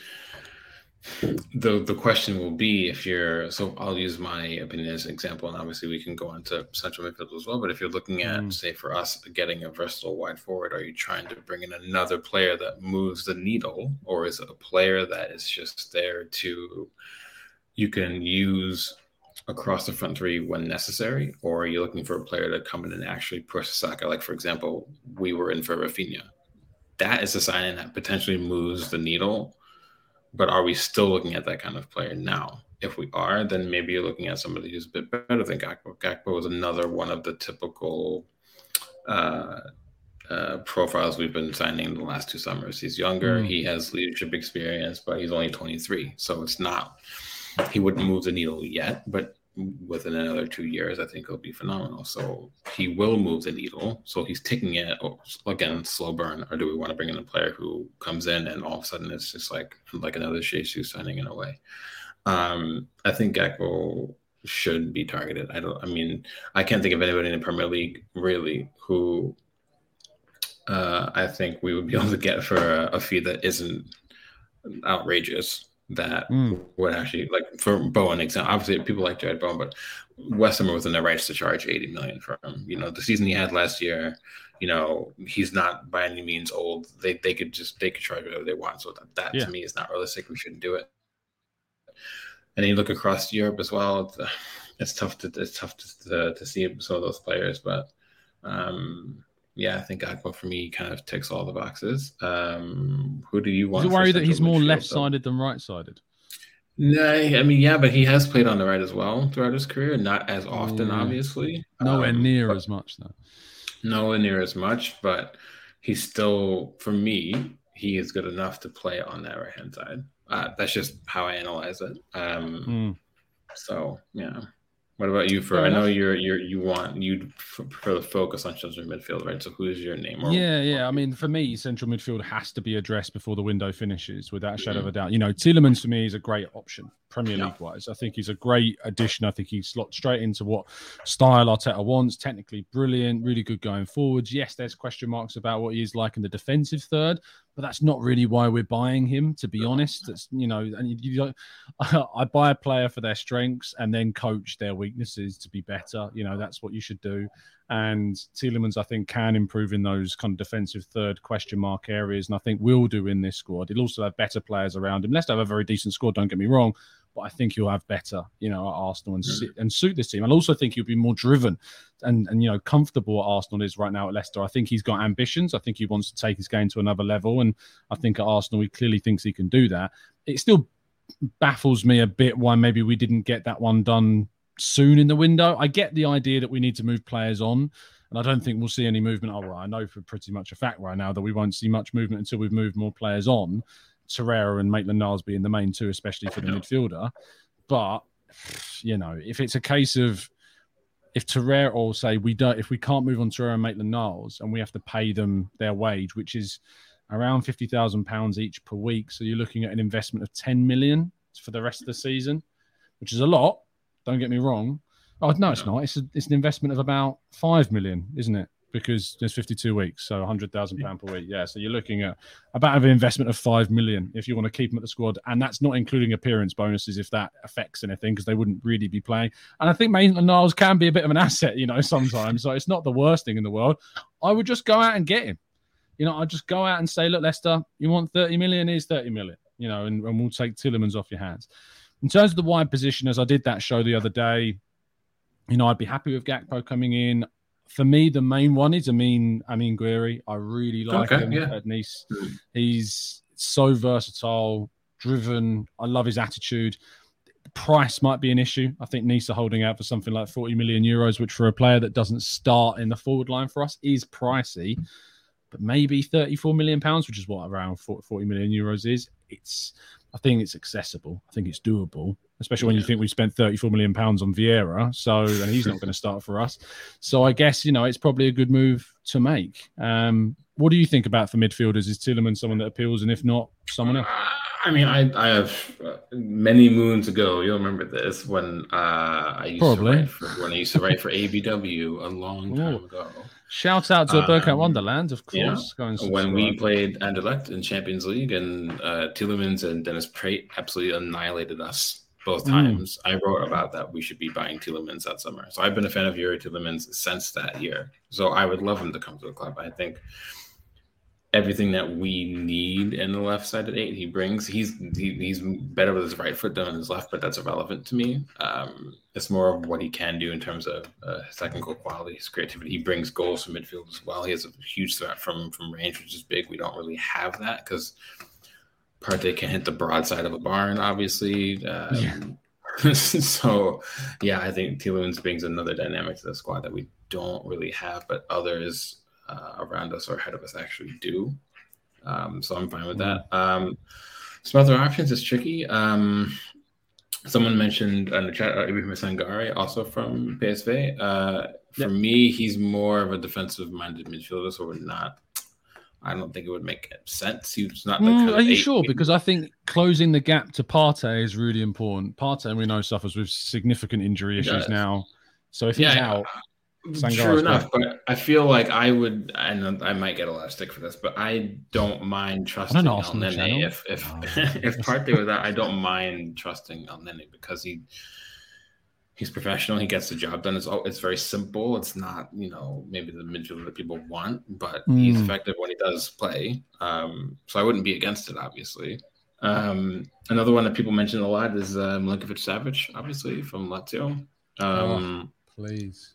the the question will be if you're. So I'll use my opinion as an example, and obviously we can go into central midfield as well. But if you're looking at, Mm. say, for us getting a versatile wide forward, are you trying to bring in another player that moves the needle, or is it a player that is just there to you can use across the front three when necessary, or are you looking for a player to come in and actually push Saka? Like, for example, we were in for Rafinha. That is a signing that potentially moves the needle, but are we still looking at that kind of player now? If we are, then maybe you're looking at somebody who's a bit better than Gakpo. Gakpo is another one of the typical uh, uh, profiles we've been signing in the last two summers. He's younger, Mm. he has leadership experience, but he's only 23. So it's not, he wouldn't move the needle yet, but within another two years, I think he'll be phenomenal. So he will move the needle. So he's taking it oh, again, slow burn. Or do we want to bring in a player who comes in and all of a sudden it's just like like another Jesus signing in a way? Um, I think Gakpo should be targeted. I don't. I mean, I can't think of anybody in the Premier League really who uh, I think we would be able to get for a, a fee that isn't outrageous. That Mm. would actually like for Bowen example. Obviously, people like Jarrod Bowen, but West was in their rights to charge 80 million for him. You know, the season he had last year, you know, he's not by any means old. They they could just they could charge whatever they want. So that, that Yeah. to me is not realistic. We shouldn't do it. And then you look across Europe as well. It's, it's tough to it's tough to, to to see some of those players, but um, yeah, I think Gakpo for me kind of ticks all the boxes. Um, who do you Is want? it for worry that he's more left-sided than right-sided? No, I mean, yeah, but he has played on the right as well throughout his career, not as often, Yeah. obviously. Nowhere Um, near as much though. nowhere near as much, but he's still, for me, he is good enough to play on that right hand side. Uh, that's just how I analyze it. Um, Mm. So yeah. What about you? For I know you're you're you want you for the focus on central midfield, right? So who's your name? Or- Yeah, yeah. I mean, for me, central midfield has to be addressed before the window finishes, without a shadow Mm-hmm. of a doubt. You know, Tielemans for me is a great option, Premier Yeah. League wise. I think he's a great addition. I think he slots straight into what style Arteta wants. Technically brilliant, really good going forwards. Yes, there's question marks about what he's like in the defensive third, but that's not really why we're buying him. To be honest, that's you know, and you, you don't. I buy a player for their strengths and then coach their weaknesses to be better. You know, that's what you should do. And Tielemans, I think, can improve in those kind of defensive third question mark areas, and I think will do in this squad. He'll also have better players around him. Leicester have a very decent squad, don't get me wrong, but I think he'll have better, you know, at Arsenal and, sit, and suit this team. I also think he'll be more driven and and you know comfortable at Arsenal is right now at Leicester. I think he's got ambitions. I think he wants to take his game to another level, and I think at Arsenal he clearly thinks he can do that. It still baffles me a bit why maybe we didn't get that one done soon in the window. I get the idea that we need to move players on, and I don't think we'll see any movement. Oh, well, I know for pretty much a fact right now that we won't see much movement until we've moved more players on. Torreira and Maitland Niles being the main two, especially for the midfielder. But you know, if it's a case of if Torreira or say we don't, if we can't move on Torreira and Maitland Niles, and we have to pay them their wage, which is around fifty thousand pounds each per week, so you're looking at an investment of ten million for the rest of the season, which is a lot. Don't get me wrong. Oh no, it's not. It's a, it's an investment of about five million, isn't it? Because there's 52 weeks, so 100,000 pound per week. Yeah, so you're looking at about an investment of five million if you want to keep them at the squad, and that's not including appearance bonuses if that affects anything because they wouldn't really be playing. And I think Maitland Niles can be a bit of an asset, you know, sometimes. so it's not the worst thing in the world. I would just go out and get him. You know, I'd just go out and say, look, Leicester, you want 30 million? Is 30 million. You know, and, and we'll take Tielemans off your hands. In terms of the wide position, as I did that show the other day, you know, I'd be happy with Gakpo coming in. For me, the main one is Amine Amine Gouiri. I really like Okay, him yeah. at Nice. Mm. He's so versatile, driven. I love his attitude. price might be an issue. I think Nice are holding out for something like 40 million euros, which for a player that doesn't start in the forward line for us is pricey. But maybe 34 million pounds, which is what around 40 million euros is. It's, I think it's accessible. I think it's doable, especially when you think we spent 34 million pounds on Vieira. So, and he's not going to start for us. So, I guess you know it's probably a good move to make. Um, what do you think about for midfielders? Is Tielemans someone that appeals, and if not, someone else? I mean, I I have uh, many moons ago. You'll remember this when uh, I used Probably. to write for when I used to write for ABW a long time Ooh. ago. Shout out to Um, Bergkamp Wonderland, of course. And When we played Anderlecht in Champions League, and uh, Tielemans and Dennis Praet absolutely annihilated us both Mm. times. I wrote about that. We should be buying Tielemans that summer. So I've been a fan of Youri Tielemans since that year. So I would love him to come to the club. I think everything that we need in the left side at eight he brings. He's he, he's better with his right foot than his left, but that's irrelevant to me. Um, it's more of what he can do in terms of uh, his technical quality, his creativity. He brings goals from midfield as well. He has a huge threat from from range, which is big. We don't really have that because Partey can hit the broadside of a barn, obviously. Um, so, yeah, I think Tielemans brings another dynamic to the squad that we don't really have, but others uh, around us or ahead of us actually do. Um, so I'm fine with that. Um, some other options is tricky. Um, someone mentioned in the chat uh, Ibrahim Sangare, also from PSV. Uh, for Yep. me, he's more of a defensive-minded midfielder, so we're not. I don't think it would make sense. He's not. Mm, kind of are you sure? Because I think closing the gap to Partey is really important. Partey, we know, suffers with significant injury issues now. So if he's Yeah, out, Sangare's True enough, but I feel like I would, and I might get a lot of stick for this, but I don't mind trusting Elneny. channel. If if Oh. if Partey with that, I don't mind trusting Elneny because he he's professional. He gets the job done. It's all it's very simple. It's not you know maybe the midfielder that people want, but he's Mm. effective when he does play. Um, so I wouldn't be against it, obviously. Um, another one that people mention a lot is uh, Milinkovic Savic, obviously from Lazio. Um, please.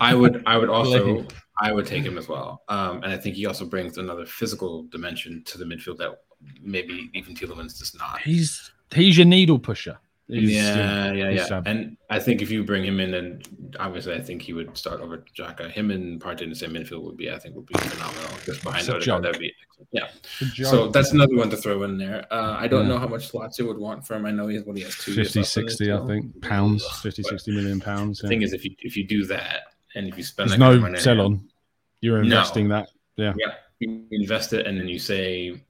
I would I would also I would take him as well. Um, and I think he also brings another physical dimension to the midfield that maybe even Tielemans does not. He's he's your needle pusher. He's- yeah, yeah, yeah. Sam. And I think if you bring him in, and obviously I think he would start over Xhaka. Him and Partey in the same midfield would be, I think, would be phenomenal. Just behind Odegaard, that'd be yeah. So that's another one to throw in there. Uh, I don't Yeah. know how much Lazio would want for him. I know he's what he has two 50, left on his 60, I think, pounds, 50, But 60 million pounds. The thing is, if you if you do that and if you spend There's no sell on. You're No. investing that. Yeah. Yeah, you invest it, and then you say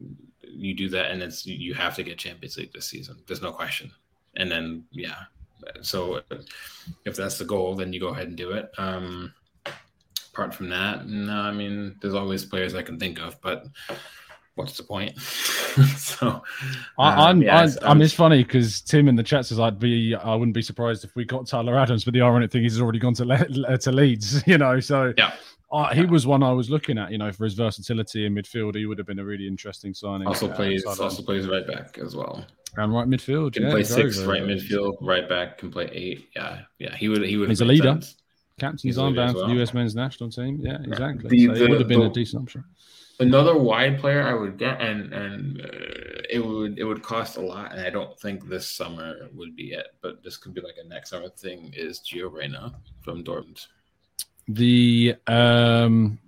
you do that, and it's you have to get Champions League this season. There's no question. And then yeah, so if that's the goal, then you go ahead and do it. Um, apart from that, no, I mean, there's always players I can think of, but what's the point? so I, um, I'm, yeah, I, it's- I mean, it's funny because Tim in the chat says I'd be, I wouldn't be surprised if we got Tyler Adams, but the ironic thing is he's already gone to Le- to Leeds, you know. So Yeah. Uh, he was one I was looking at, you know, for his versatility in midfield. He would have been a really interesting signing. also plays also plays right back as well. and right midfield. Can yeah, play six, right midfield, right back, can play eight. Yeah, yeah, he would he would. He's a leader. sense. Captain's a armband as for the US men's national team. Yeah, exactly. The- so the- it would have been a the- decent option. Another wide player I would get, and and uh, it would it would cost a lot, and I don't think this summer would be it. But this could be like a next summer thing. Is Gio Reyna from Dortmund? The um,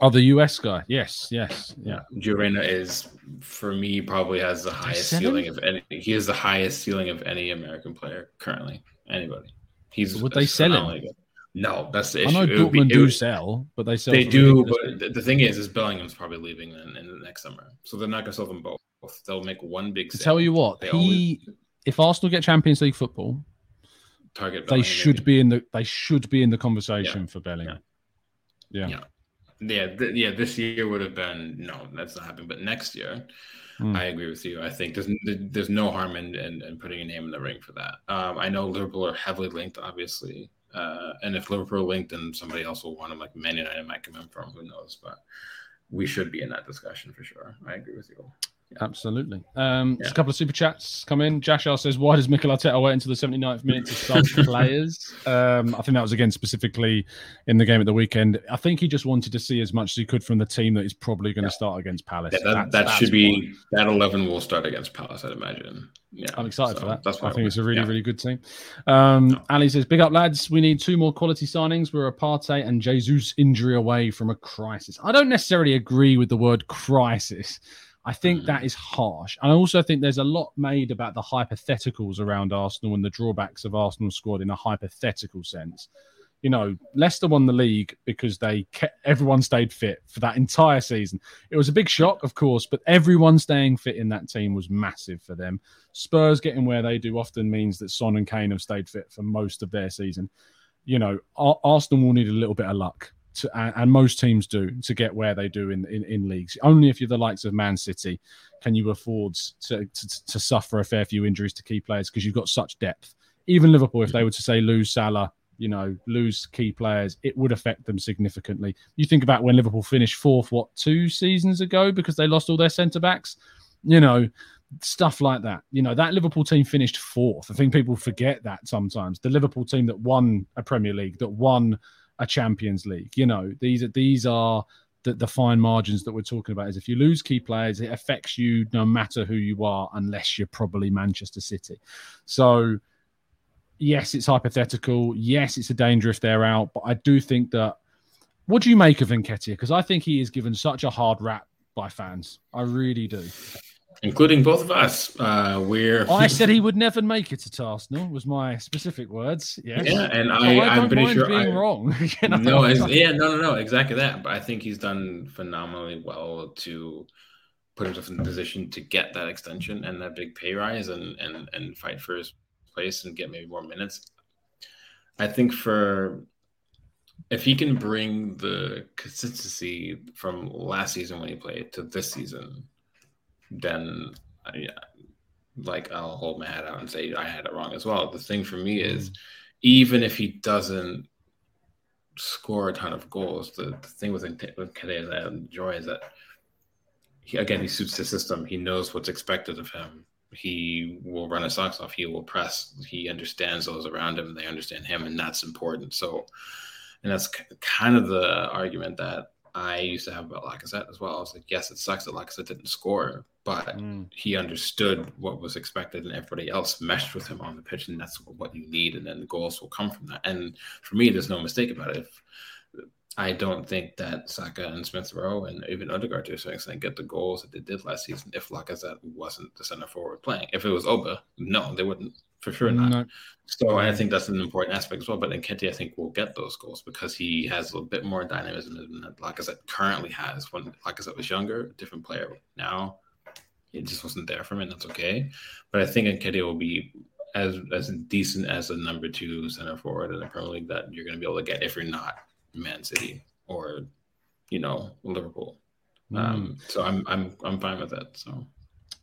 oh, the US guy. Yes, yes, yeah. Gio is for me probably has the highest ceiling of any. He has the highest ceiling of any American player currently. Anybody? He's Would they sell him? good. No, that's the issue. I know would be- Dortmund do would- sell, but they sell. They do, but the, the thing is, is Bellingham's probably leaving in, in the next summer, so they're not going to sell them both. They'll make one big. To sale. tell you what, They he if Arsenal get Champions League football, target. they Bellingham, should maybe. be in the they should be in the conversation for Bellingham. Yeah. Yeah. Yeah, th- yeah. This year would have been no, that's not happening. But next year, Mm. I agree with you. I think there's there's no harm in, in, in putting a name in the ring for that. Um, I know Liverpool are heavily linked, obviously, uh, and if Liverpool are linked, then somebody else will want them. Like Man United might come in from. Who knows? But we should be in that discussion for sure. I agree with you. Absolutely. Um, yeah. A couple of super chats come in. Jashar says, "Why does Mikel Arteta wait until the 79th minute to start players?" Um, I think that was again specifically in the game at the weekend. I think he just wanted to see as much as he could from the team that is probably going to yeah. start against Palace. Yeah, that, that's, that that's should be why. that 11 will start against Palace, I'd imagine. Yeah, I'm excited so for that. That's I think it's a really, really good team. Um, no. Ali says, "Big up, lads. We need two more quality signings. We're a Partey and Jesus injury away from a crisis." I don't necessarily agree with the word crisis. I think that mm. is harsh. And I also think there's a lot made about the hypotheticals around Arsenal and the drawbacks of Arsenal squad in a hypothetical sense. You know, Leicester won the league because they kept, everyone stayed fit for that entire season. It was a big shock, of course, but everyone staying fit in that team was massive for them. Spurs getting where they do often means that Son and Kane have stayed fit for most of their season. You know, Arsenal will need a little bit of luck to, and, most teams do to get where they do in, in, in, leagues. Only if you're the likes of Man City can you afford to, to, to suffer a fair few injuries to key players because you've got such depth. Even Liverpool, if they were to say lose Salah, you know, lose key players, it would affect them significantly. You think about when Liverpool finished fourth, what, two seasons ago because they lost all their centre backs? You know, stuff like that. You know, that Liverpool team finished fourth. I think people forget that sometimes. The Liverpool team that won a Premier League, that won a Champions League. You know, these are these are the, the fine margins that we're talking about. Is if you lose key players, it affects you no matter who you are, unless you're probably Manchester City. So, yes, it's hypothetical. Yes, it's a danger if they're out. But I do think that. What do you make of Nketiah? Because I think he is given such a hard rap by fans. I really do including both of us. Uh, we're. I said he would never make it to Arsenal. Was my specific words. Yes. Yeah, and I, I am pretty sure being I, wrong. you know? No, yeah, no, no, no, exactly that. But I think he's done phenomenally well to put himself in the position to get that extension and that big pay rise and and and fight for his place and get maybe more minutes. I think for if he can bring the consistency from last season when he played to this season, then yeah, like I'll hold my head out and say I had it wrong as well. The thing for me is, mm. even if he doesn't score a ton of goals, the, the thing with with Kade that I enjoy is that he again he suits the system. He knows what's expected of him. He will run his socks off. He will press. He understands those around him. They understand him, and that's important. So, and that's kind of the argument that I used to have about Lacazette as well. I was like, yes, it sucks that Lacazette didn't score, but mm. he understood what was expected, and everybody else meshed with him on the pitch, and that's what you need. And then the goals will come from that. And for me, there's no mistake about it. If, I don't think that Saka and Smith Rowe and even Odegaard to a certain extent get the goals that they did last season if Lacazette wasn't the center forward playing. If it was Oba, no, they wouldn't for sure not. No. So I think that's an important aspect as well. But Nketiah, I think, will get those goals because he has a bit more dynamism than Lacazette currently has. When Lacazette was younger, different player. Now, it just wasn't there for him, and that's okay. But I think Nketiah will be as as decent as a number two center forward in the Premier League that you're going to be able to get if you're not Man City or you know Liverpool. Mm. Um, so I'm I'm I'm fine with that. So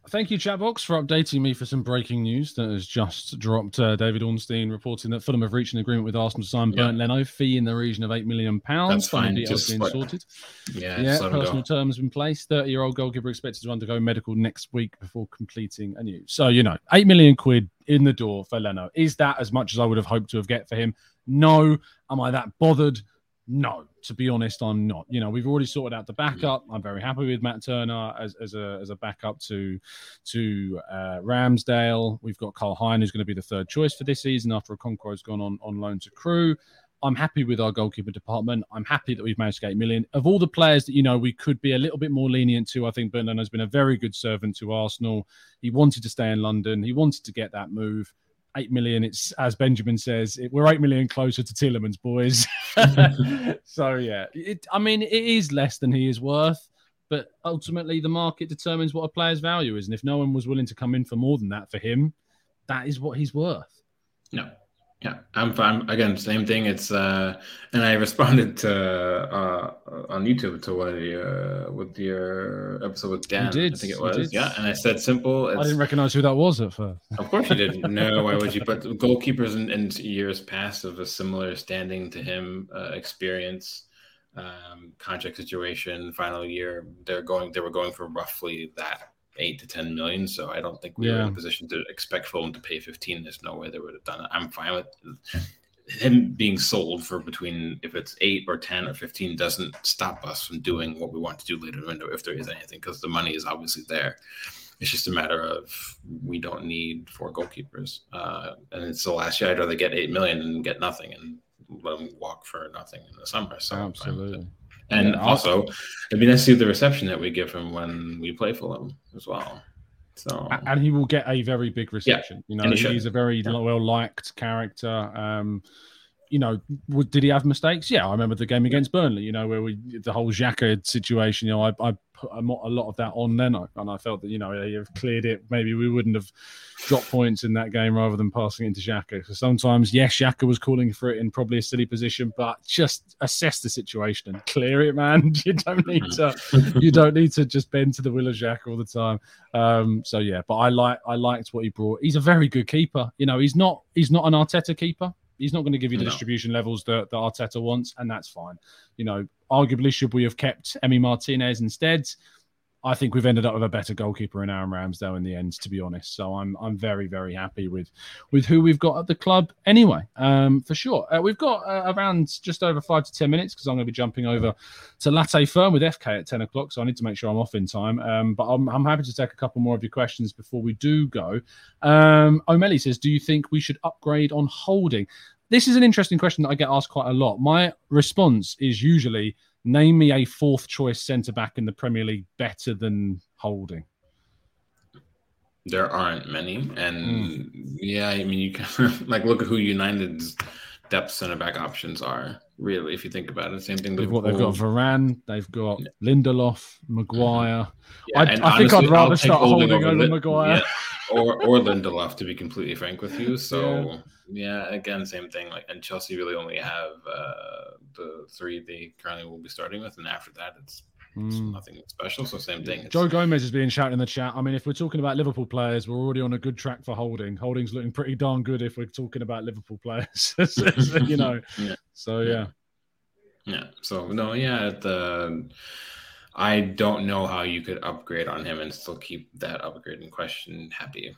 Thank you, Chatbox, for updating me for some breaking news that has just dropped. Uh, David Ornstein reporting that Fulham have reached an agreement with Arsenal to sign yeah. Bernd Leno, fee in the region of eight million pounds. That's fine. Details being sorted. Yeah, yeah. Personal terms in place. Thirty-year-old goalkeeper expected to undergo medical next week before completing a new. So you know, eight million quid in the door for Leno. Is that as much as I would have hoped to have get for him? No. Am I that bothered? No, to be honest, I'm not. You know, we've already sorted out the backup. I'm very happy with Matt Turner as, as a as a backup to to uh, Ramsdale. We've got Karl Hein, who's going to be the third choice for this season after Okonkwo's gone on on loan to Crewe. I'm happy with our goalkeeper department. I'm happy that we've managed to get 8 million. Of all the players that, you know, we could be a little bit more lenient to, I think Bernard has been a very good servant to Arsenal. He wanted to stay in London. He wanted to get that move eight million. It's as Benjamin says, it, we're eight million closer to Tielemans, boys. so yeah, it, I mean, it is less than he is worth, but ultimately the market determines what a player's value is, and if no one was willing to come in for more than that for him, that is what he's worth. No, yeah, I'm fine. Again, same thing. It's uh, and I responded to uh on YouTube to one of the uh with your episode with Dan. You did. I think it was. Yeah, and I said simple. I didn't recognize who that was at first. Of course you didn't. no, why would you? But goalkeepers in, in years past of a similar standing to him, uh, experience, um, contract situation, final year, they're going. They were going for roughly that eight to ten million. So I don't think we were in a position to expect Fulham to pay fifteen. There's no way they would have done it. I'm fine with him being sold for between if it's eight or ten or fifteen doesn't stop us from doing what we want to do later in the window if there is anything because the money is obviously there. It's just a matter of we don't need four goalkeepers, uh, and it's the last year. I'd rather get eight million and get nothing and let them walk for nothing in the summer. So I'm fine with it. Absolutely. And Yeah, also, it'd be nice to see the reception that we give him when we play for them as well. So and he will get a very big reception. Yeah, you know, he's a very Yeah. well liked character. Um, you know, did he have mistakes? Yeah, I remember the game against Burnley. You know, where we the whole Xhaka situation. You know, I, I put a lot of that on then, and I felt that you know he have cleared it. Maybe we wouldn't have dropped points in that game rather than passing it into Xhaka. So sometimes, yes, Xhaka was calling for it in probably a silly position, but just assess the situation and clear it, man. You don't need to you don't need to just bend to the will of Jack all the time. Um, so yeah, but I like I liked what he brought. He's a very good keeper. You know, he's not he's not an Arteta keeper. He's not going to give you the No. distribution levels that, that Arteta wants, and that's fine. You know, arguably, should we have kept Emi Martinez instead? I think we've ended up with a better goalkeeper in Aaron Ramsdale in the end, to be honest. So I'm I'm very very happy with with who we've got at the club anyway, um, for sure. Uh, we've got uh, around just over five to ten minutes because I'm going to be jumping over to Latte Firm with FK at ten o'clock, so I need to make sure I'm off in time. Um, but I'm I'm happy to take a couple more of your questions before we do go. Um, O'Malley says, "Do you think we should upgrade on holding?" This is an interesting question that I get asked quite a lot. My response is usually name me a fourth choice centre back in the Premier League better than Holding. there aren't many, and Hmm. yeah, I mean, you can like look at who United's depth center back options are. Really, if you think about it, same thing. They've, what, they've got. Varane, they've got Lindelof, Maguire. Yeah, I, I think I'd rather start holding over Lin- Maguire. yeah, or or Lindelof, to be completely frank with you. So yeah, again, same thing. Like, and Chelsea really only have uh, the three they currently will be starting with, and after that, it's Mm. nothing special. So same thing. Joe Gomez is being shouted in the chat. I mean, if we're talking about Liverpool players, we're already on a good track for Holding. Holding's looking pretty darn good if we're talking about Liverpool players. you know. Yeah. So yeah. Yeah. So no, yeah. The I don't know how you could upgrade on him and still keep that upgrade in question happy.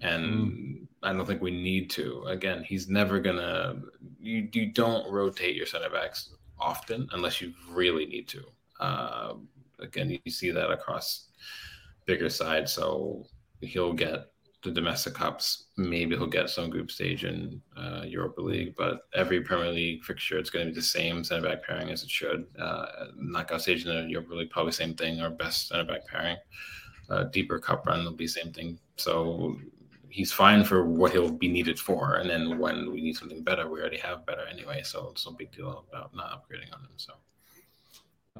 And I don't think we need to. Again, he's never gonna. You you don't rotate your center backs often unless you really need to. Uh, again, you see that across bigger sides. So he'll get the domestic cups. Maybe he'll get some group stage in uh, Europa League, but every Premier League fixture, it's going to be the same center back pairing as it should. Uh, knockout stage in the Europa League, probably same thing. Our best center back pairing. Uh, deeper cup run will be same thing. So he's fine for what he'll be needed for, and then when we need something better, we already have better anyway. So it's no big deal about not upgrading on him. So.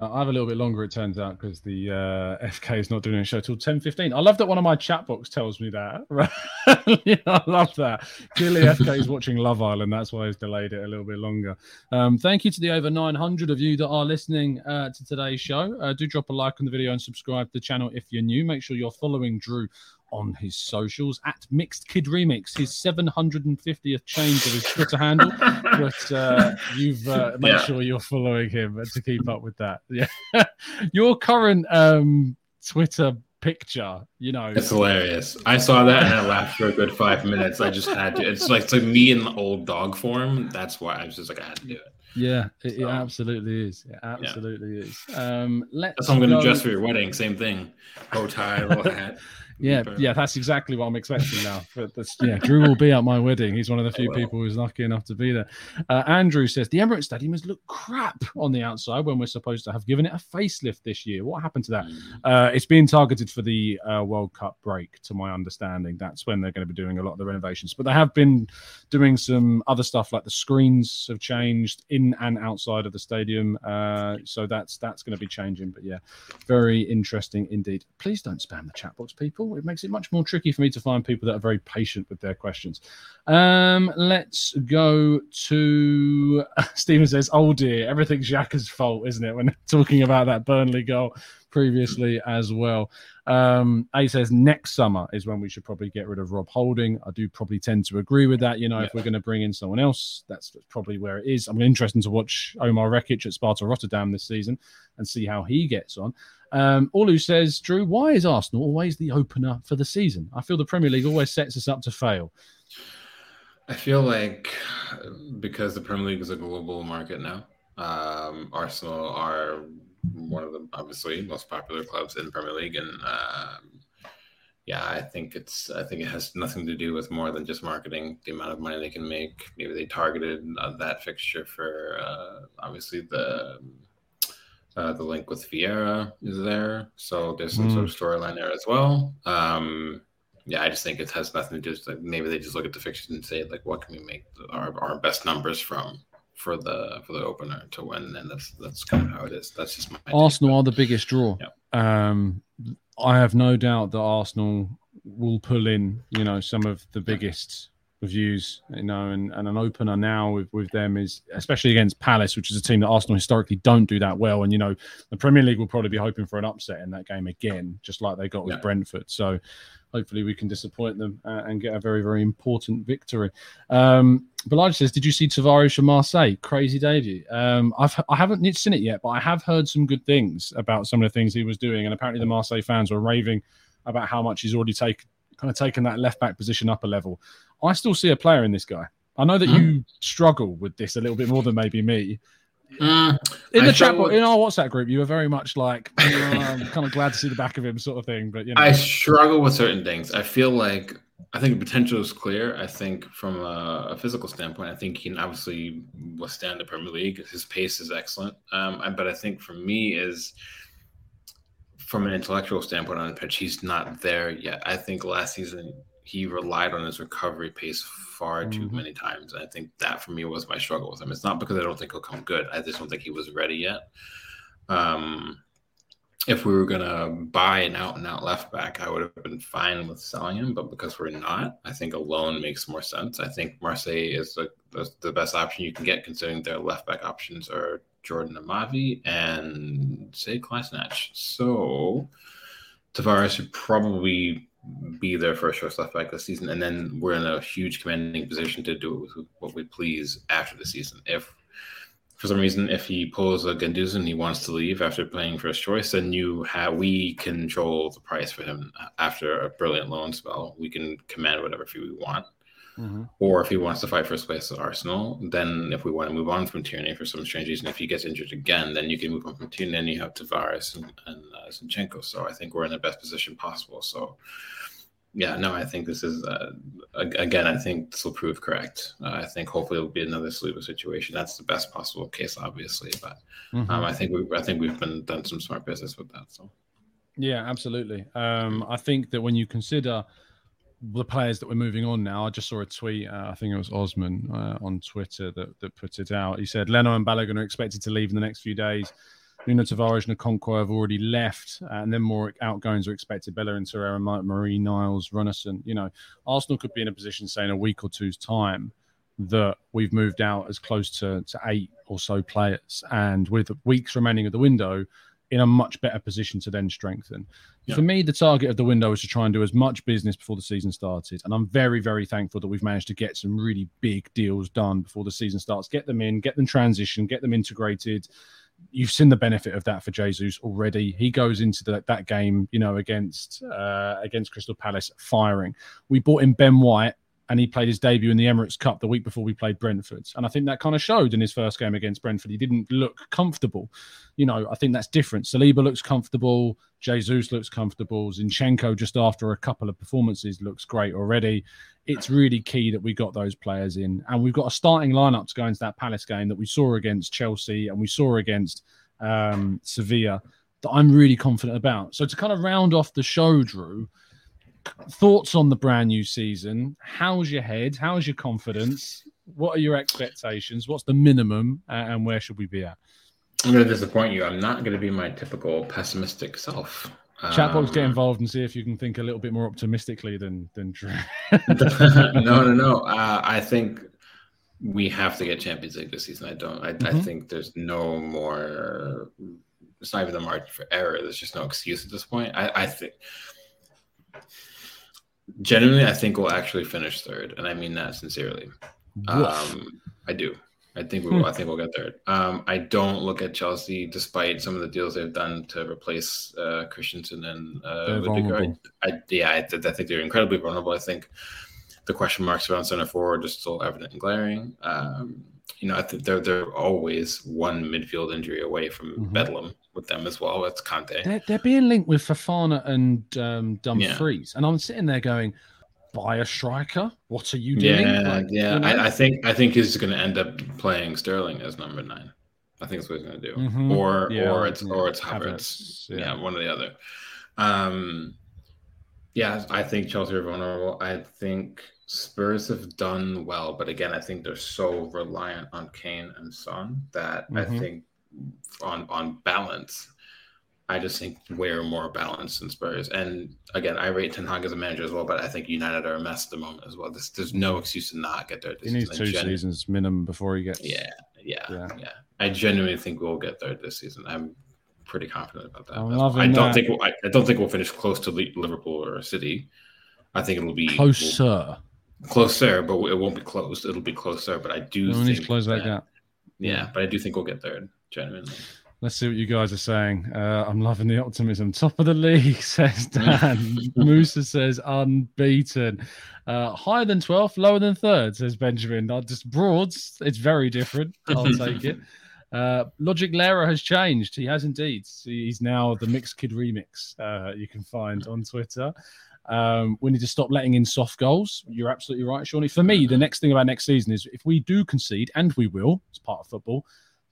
Uh, I have a little bit longer, it turns out, because the uh, FK is not doing a show till ten fifteen. I love that one of my chat box tells me that. Right? yeah, I love that. Clearly, FK is watching Love Island. That's why he's delayed it a little bit longer. Um, thank you to the over 900 of you that are listening uh, to today's show. Uh, do drop a like on the video and subscribe to the channel if you're new. Make sure you're following Drew on his socials at Mixed Kid Remix, his 750th change of his Twitter handle. But uh, you've uh, made Yeah. sure you're following him to keep up with that. Yeah, your current um, Twitter picture, you know, It's hilarious. I saw that and I laughed for a good five minutes. I just had to. It's like it's like me in the old dog form. That's why I was just like I had to do it. Yeah, it, it absolutely is. It absolutely is. Um, let's That's how I'm going to dress for your wedding. Same thing. Bow tie, little hat. Yeah, yeah, that's exactly what I'm expecting now. But yeah, Drew will be at my wedding. He's one of the few people who's lucky enough to be there. Uh, Andrew says the Emirates Stadium has looked crap on the outside when we're supposed to have given it a facelift this year. What happened to that? Uh, it's being targeted for the uh, World Cup break, to my understanding. That's when they're going to be doing a lot of the renovations. But they have been doing some other stuff, like the screens have changed in and outside of the stadium. Uh, so that's that's going to be changing. But yeah, very interesting indeed. Please don't spam the chat box, people. It makes it much more tricky for me to find people that are very patient with their questions. Um, let's go to Stephen says, "Oh dear, everything's Xhaka's fault, isn't it?" When talking about that Burnley goal, previously as well. Um, A says next summer is when we should probably get rid of Rob Holding. I do probably tend to agree with that. You know, yeah. if we're going to bring in someone else, that's, probably where it is. I'm interested to watch Omar Rekik at Sparta Rotterdam this season and see how he gets on. Um, Olu says, Drew, why is Arsenal always the opener for the season? I feel the Premier League always sets us up to fail. I feel like because the Premier League is a global market now, um, Arsenal are one of the obviously most popular clubs in Premier League, and um, yeah, I think it's I think it has nothing to do with more than just marketing. The amount of money they can make. Maybe they targeted uh, that fixture for uh, obviously the uh, the link with Vieira is there, so there's some mm. sort of storyline there as well. Um, yeah, I just think it has nothing to do with like maybe they just look at the fixtures and say like, what can we make our, our best numbers from for the for the opener to win, and that's that's kind of how it is. That's just my Arsenal take, are the biggest draw. Yeah. Um, I have no doubt that Arsenal will pull in, you know, some of the biggest reviews, you know, and, and an opener now with, with them is especially against Palace, which is a team that Arsenal historically don't do that well. And, you know, the Premier League will probably be hoping for an upset in that game again, just like they got with yeah. Brentford. So hopefully we can disappoint them uh, and get a very, very important victory. Um, Balaji says, Did you see Tavares from Marseille? Crazy debut. Um, I've, I haven't seen it yet, but I have heard some good things about some of the things he was doing. And apparently the Marseille fans were raving about how much he's already taken kind of taken that left back position up a level. I still see a player in this guy. I know that mm. you struggle with this a little bit more than maybe me. Mm, in the chat, in our WhatsApp group, you were very much like, oh, I'm kind of glad to see the back of him, sort of thing. But you know, I struggle with certain things. I feel like I think the potential is clear. I think from a, a, physical standpoint, I think he can obviously withstand the Premier League. His pace is excellent. Um, but I think for me is from an intellectual standpoint on the pitch, he's not there yet. I think last season he relied on his recovery pace far too mm-hmm. many times. And I think that for me was my struggle with him. It's not because I don't think he'll come good. I just don't think he was ready yet. Um, if we were gonna buy an out and out left back, I would have been fine with selling him. But because we're not, I think a loan makes more sense. I think Marseille is the, the, the best option you can get, considering their left back options are Jordan Amavi and say Kolasinac. So Tavares should probably be their first choice left back this season, and then we're in a huge commanding position to do what we please after the season. If for some reason, if he pulls a Guendouzi and he wants to leave after playing first choice, then you have we control the price for him after a brilliant loan spell. We can command whatever fee we want. Mm-hmm. Or if he wants to fight first place at Arsenal, then if we want to move on from Tierney for some strange reason, if he gets injured again, then you can move on from Tierney and you have Tavares and, and uh, Zinchenko. So I think we're in the best position possible. So yeah, no, I think this is uh, again. I think this will prove correct. Uh, I think hopefully it'll be another Saliba situation. That's the best possible case, obviously, but mm-hmm. um, I think we I think we've been done some smart business with that. So yeah, absolutely. Um, I think that when you consider the players that we're moving on now. I just saw a tweet. Uh, I think it was Osman uh, on Twitter that, that put it out. He said Leno and Balogun are expected to leave in the next few days. Nuno Tavares and Okonkwo have already left, and then more outgoings are expected. Bellerin, Torreira, Mari, Niles, Runarsson. You know, Arsenal could be in a position, say, in a week or two's time, that we've moved out as close to, to eight or so players. And with weeks remaining of the window, in a much better position to then strengthen. Yeah. For me, the target of the window is to try and do as much business before the season started. And I'm very, very thankful that we've managed to get some really big deals done before the season starts. Get them in, get them transition, get them integrated. You've seen the benefit of that for Jesus already. He goes into the, that game, you know, against uh, against Crystal Palace firing. We bought in Ben White and he played his debut in the Emirates Cup the week before we played Brentford. And I think that kind of showed in his first game against Brentford. He didn't look comfortable. You know, I think that's different. Saliba looks comfortable. Jesus looks comfortable. Zinchenko, just after a couple of performances, looks great already. It's really key that we got those players in. And we've got a starting lineup to go into that Palace game that we saw against Chelsea and we saw against um, Sevilla that I'm really confident about. So to kind of round off the show, Drew, thoughts on the brand new season? How's your head? How's your confidence? What are your expectations? What's the minimum, uh, and where should we be at? I'm going to disappoint you. I'm not going to be my typical pessimistic self. Chatbox, um, get involved and see if you can think a little bit more optimistically than than Drew. no, no, no. Uh, I think we have to get Champions League this season. I don't. I, mm-hmm. I think there's no more it's not even the margin for error. There's just no excuse at this point. I, I think genuinely, I think we'll actually finish third, and I mean that sincerely. Um, I do. I think we will. I think we'll get third. Um, I don't look at Chelsea, despite some of the deals they've done to replace uh, Christensen and uh. I, I, yeah, I, I think they're incredibly vulnerable. I think the question marks around center forward are just still evident and glaring. Um, you know, I think they're they're always one midfield injury away from mm-hmm. Bedlam with them as well. That's Kante. They're, they're being linked with Fofana and um, Dumfries, yeah. and I'm sitting there going, "Buy a striker? What are you doing?" Yeah, like, yeah. You know? I, I, think I think he's going to end up playing Sterling as number nine. I think that's what he's going to do, mm-hmm. or yeah, or it's yeah. or it's Havertz. Yeah. yeah, one or the other. Um, yeah, I think Chelsea are vulnerable. I think Spurs have done well, but again, I think they're so reliant on Kane and Son that mm-hmm. I think on on balance, I just think we're more balanced than Spurs. And again, I rate Ten Hag as a manager as well, but I think United are a mess at the moment as well. There's, there's no excuse to not get there. He needs two genu- seasons minimum before he gets. Yeah, yeah, yeah, yeah. I genuinely think we'll get there this season. I'm pretty confident about that. I don't that. think we'll, I, I, don't think we'll finish close to Liverpool or City. I think it'll be closer. We'll, closer, but it won't be closed. It'll be closer, but I do we think close that, that gap. Yeah, but I do think we'll get third. Genuinely. Let's see what you guys are saying. Uh, I'm loving the optimism. Top of the league, says Dan. Musa says unbeaten. Uh, higher than 12th, lower than third, says Benjamin. Not just broads. It's very different. I'll take it. Uh, Logic Lera has changed. He has indeed. He's now the Mixed Kid Remix. Uh, you can find on Twitter. Um, we need to stop letting in soft goals. You're absolutely right, Shawnee. For me, the next thing about next season is if we do concede, and we will, it's part of football,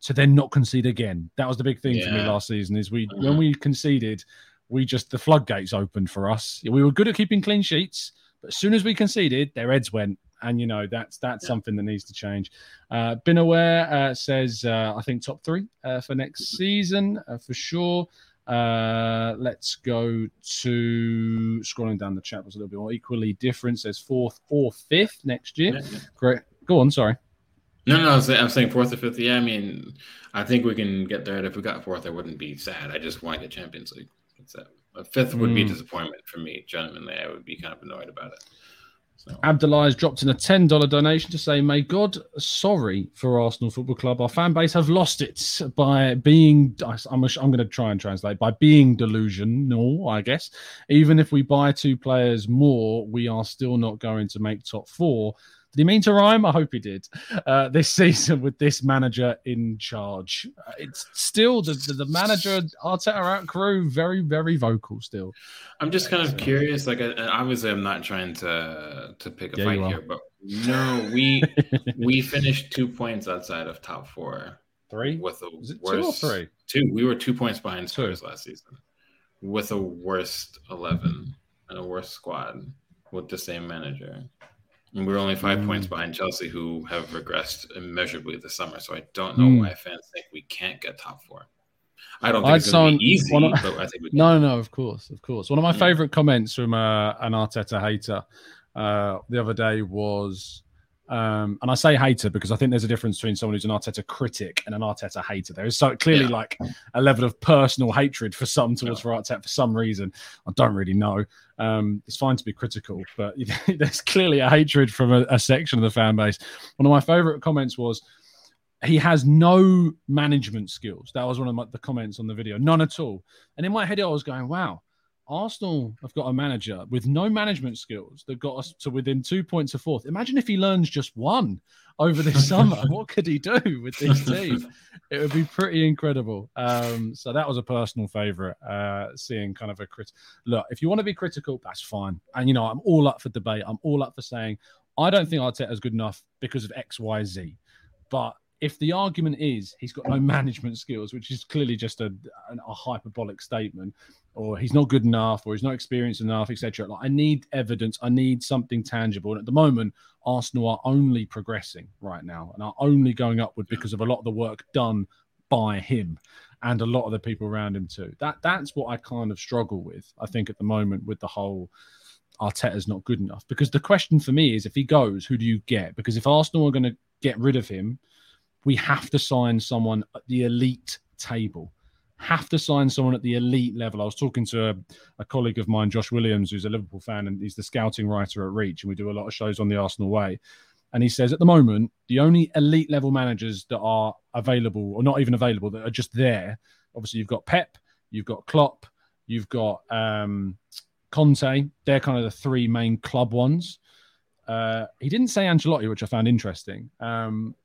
to then not concede again. That was the big thing yeah. for me last season. Is we when we conceded, we just the floodgates opened for us. We were good at keeping clean sheets, but as soon as we conceded, their heads went. And you know that's that's yeah. something that needs to change. Uh, Been aware uh, says uh, I think top three uh, for next season uh, for sure. Uh, let's go to scrolling down the chat was a little bit more equally different. Says fourth or fifth next year. Yeah, yeah. Great. Go on. Sorry. No, no, I'm saying fourth or fifth. Yeah, I mean, I think we can get there. If we got fourth, I wouldn't be sad. I just want get Champions League. That's it. A fifth would mm. be a hmm. disappointment for me. Genuinely, I would be kind of annoyed about it. So. Abdullah has dropped in a $10 donation to say, May God sorry for Arsenal Football Club. Our fan base have lost it by being, I'm, I'm going to try and translate, by being delusional, I guess. Even if we buy two players more, we are still not going to make top four. Did he mean to rhyme? I hope he did. Uh, this season with this manager in charge, uh, it's still the, the, the manager Arteta out crew very very vocal still. I'm just kind of curious. Like, obviously, I'm not trying to to pick a yeah, fight here, but no, we we finished two points outside of top four. Three with a worst two or three. Two. We were two points behind Spurs last season with a worst eleven and a worst squad with the same manager. And we're only five mm. points behind Chelsea, who have regressed immeasurably this summer. So I don't know mm. why fans think we can't get top four. I don't think I'd it's going to be easy, of, but I think we can. No, no, of course, of course. One of my mm. favorite comments from uh, an Arteta hater uh, the other day was um, and I say hater because I think there's a difference between someone who's an Arteta critic and an Arteta hater. There is so clearly yeah. like a level of personal hatred for some towards yeah. Arteta for some reason. I don't really know. Um, it's fine to be critical, but there's clearly a hatred from a, a section of the fan base. One of my favorite comments was, he has no management skills. That was one of my, the comments on the video, none at all. And in my head, I was going, "Wow, Arsenal have got a manager with no management skills that got us to within two points of fourth. Imagine if he learns just one over this summer. what could he do with this team? It would be pretty incredible. Um, so that was a personal favourite. Uh, seeing kind of a crit. Look, if you want to be critical, that's fine. And you know, I'm all up for debate. I'm all up for saying I don't think Arteta is good enough because of X, Y, Z. But if the argument is he's got no management skills, which is clearly just a, a hyperbolic statement, or he's not good enough, or he's not experienced enough, etc. Like I need evidence, I need something tangible. And at the moment, Arsenal are only progressing right now and are only going upward because of a lot of the work done by him and a lot of the people around him too. That that's what I kind of struggle with. I think at the moment with the whole Arteta's not good enough because the question for me is if he goes, who do you get? Because if Arsenal are going to get rid of him we have to sign someone at the elite table. Have to sign someone at the elite level. I was talking to a, a, colleague of mine, Josh Williams, who's a Liverpool fan, and he's the scouting writer at Reach, and we do a lot of shows on the Arsenal way. And he says at the moment, the only elite level managers that are available, or not even available, that are just there. Obviously, you've got Pep, you've got Klopp, you've got um, Conte. They're kind of the three main club ones. Uh, he didn't say Ancelotti, which I found interesting. Um,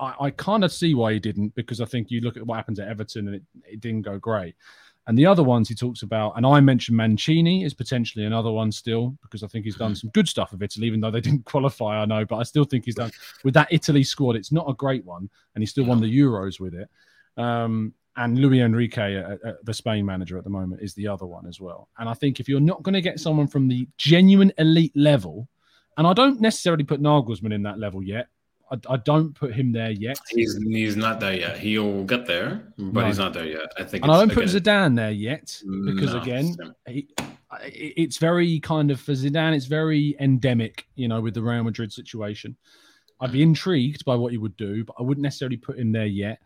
I, I kind of see why he didn't because I think you look at what happens at Everton and it, it didn't go great. And the other ones he talks about, and I mentioned Mancini is potentially another one still because I think he's done some good stuff with Italy, even though they didn't qualify. I know, but I still think he's done with that Italy squad. It's not a great one, and he still won the Euros with it. Um, and Luis Enrique, uh, uh, the Spain manager at the moment, is the other one as well. And I think if you're not going to get someone from the genuine elite level, and I don't necessarily put Nagelsmann in that level yet, I, I, don't put him there yet. He's he's not there yet. He'll get there, but no. he's not there yet. I think. And I don't put Zidane there yet because no, again, he, it's very kind of for Zidane. It's very endemic, you know, with the Real Madrid situation. I'd be intrigued by what he would do, but I wouldn't necessarily put him there yet.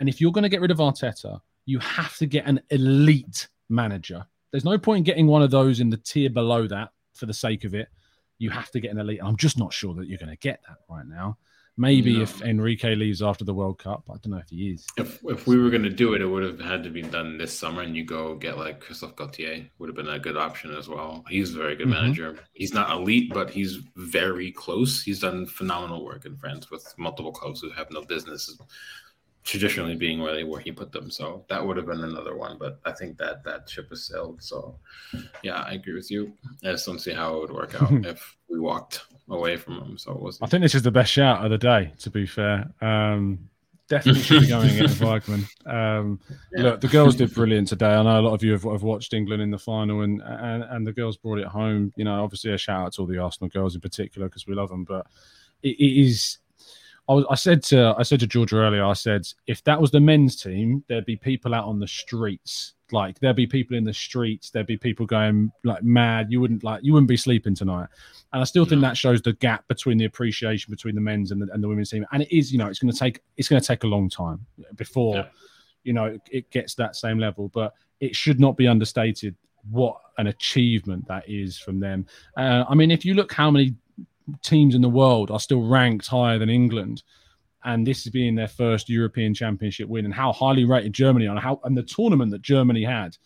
And if you're going to get rid of Arteta, you have to get an elite manager. There's no point in getting one of those in the tier below that for the sake of it. You have to get an elite. I'm just not sure that you're going to get that right now. Maybe no. if Enrique leaves after the World Cup, I don't know if he is. If if we were going to do it, it would have had to be done this summer, and you go get like Christophe Galtier would have been a good option as well. He's a very good mm-hmm. manager. He's not elite, but he's very close. He's done phenomenal work in France with multiple clubs who have no business traditionally being where they where he put them. So that would have been another one. But I think that that ship has sailed. So yeah, I agree with you. I just don't see how it would work out if we walked away from him. So it was I think this is the best shout of the day. To be fair. Um, definitely should be going against Wiegman. Um, yeah. Look, the girls did brilliant today. I know a lot of you have, have, watched England in the final, and, and and the girls brought it home. You know, obviously a shout out to all the Arsenal girls in particular because we love them. But it, it is I, was, I said to I said to Georgia earlier. I said if that was the men's team, there'd be people out on the streets. Like there'd be people in the streets. There'd be people going like mad. You wouldn't like you wouldn't be sleeping tonight. And I still think that shows the gap between the appreciation between the men's and the, and the women's team. And it is, you know, it's going to take it's going to take a long time before, yeah. you know, it gets that same level. But it should not be understated what an achievement that is from them. Uh, I mean, if you look how many teams in the world are still ranked higher than England. And this is being their first European Championship win, and how highly rated Germany are, and how and the tournament that Germany had,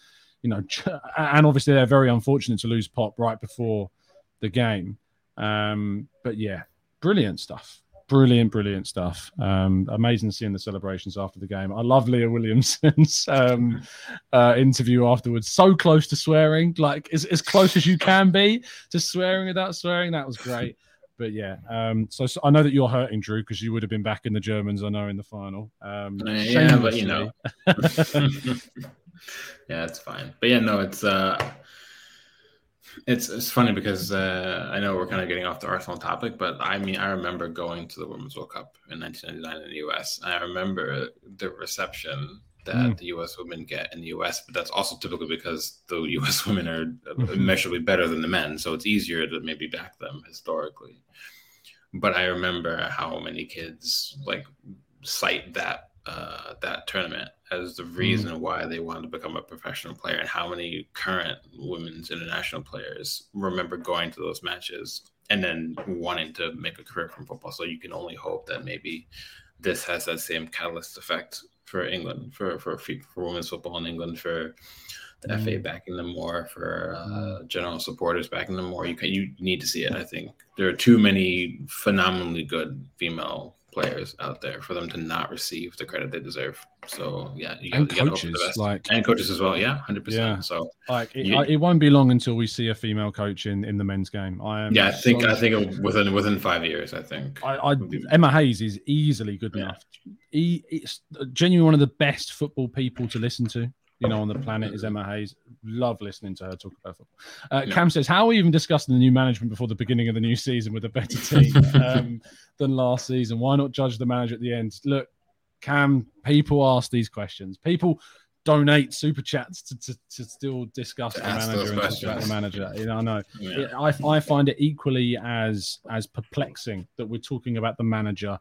you know, and obviously they're very unfortunate to lose Popp right before the game. Um, but yeah, brilliant stuff. Brilliant, brilliant stuff. Um, amazing seeing the celebrations after the game. I love Leah Williamson's um, uh, interview afterwards. So close to swearing, like as, as close as you can be to swearing without swearing. That was great but yeah, um, so, so, I know that you're hurting, Drew, because you would have been back in the Germans. I know in the final. Um, uh, yeah, but you know, yeah, it's fine. But yeah, no, it's uh, it's it's funny because uh, I know we're kind of getting off the Arsenal topic, but I mean, I remember going to the Women's World Cup in 1999 in the US. I remember the reception that mm. the U.S. women get in the U.S., but that's also typically because the U.S. women are immeasurably better than the men, so it's easier to maybe back them historically. But I remember how many kids like cite that uh, that tournament as the mm. reason mm. why they wanted to become a professional player, and how many current women's international players remember going to those matches and then wanting to make a career from football. So you can only hope that maybe this has that same catalyst effect for England, for for for women's football in England, for the mm. FA backing them more, for uh, general supporters backing them more. You can you need to see it. I think there are too many phenomenally good female players out there for them to not receive the credit they deserve. So yeah, you and gotta, coaches like and coaches as well. Yeah, hundred yeah. percent. So like it, you, it, won't be long until we see a female coach in, in the men's game. I am. Yeah, I think I think within within five years. I think I, I Emma Hayes is easily good yeah. enough. He, it's genuinely one of the best football people to listen to you know, on the planet is Emma Hayes. Love listening to her talk about football. Uh, yeah. Cam says, "How are we even discussing the new management before the beginning of the new season with a better team um, than last season? Why not judge the manager at the end?" Look, Cam, people ask these questions. People donate super chats to, to, to still discuss to the manager and talk about the manager. You know, I know. Yeah. It, I, I find it equally as as perplexing that we're talking about the manager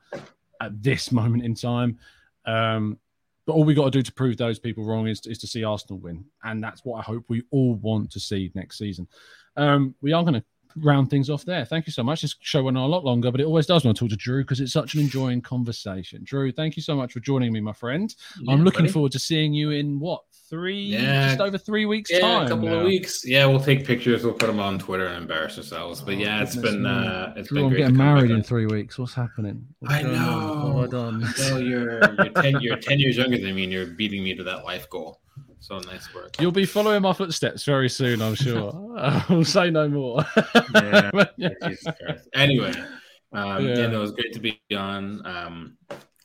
at this moment in time. Um, But all we got to do to prove those people wrong is, is to see Arsenal win, and that's what I hope we all want to see next season. Um, we are going to round things off there. Thank you so much. This show went on a lot longer, but it always does when I talk to Drew because it's such an enjoying conversation. Drew, thank you so much for joining me, my friend. Yeah, I'm looking buddy. forward to seeing you in what three, Yeah. just over three weeks Yeah, time. a couple now. of weeks. Yeah, we'll take pictures. We'll put them on Twitter and embarrass ourselves. But Oh, yeah, it's goodness been me. uh, it's Drew, been great. getting to come married in three weeks. What's happening? What's I going on? What know. done? No, you're you're ten, you're ten years younger than me, and you're beating me to that life goal. So nice work. You'll be following my footsteps very soon, I'm sure. I'll say no more. Yeah. Yeah. Jesus Anyway, um, Yeah. yeah. no, it was great to be on. Um,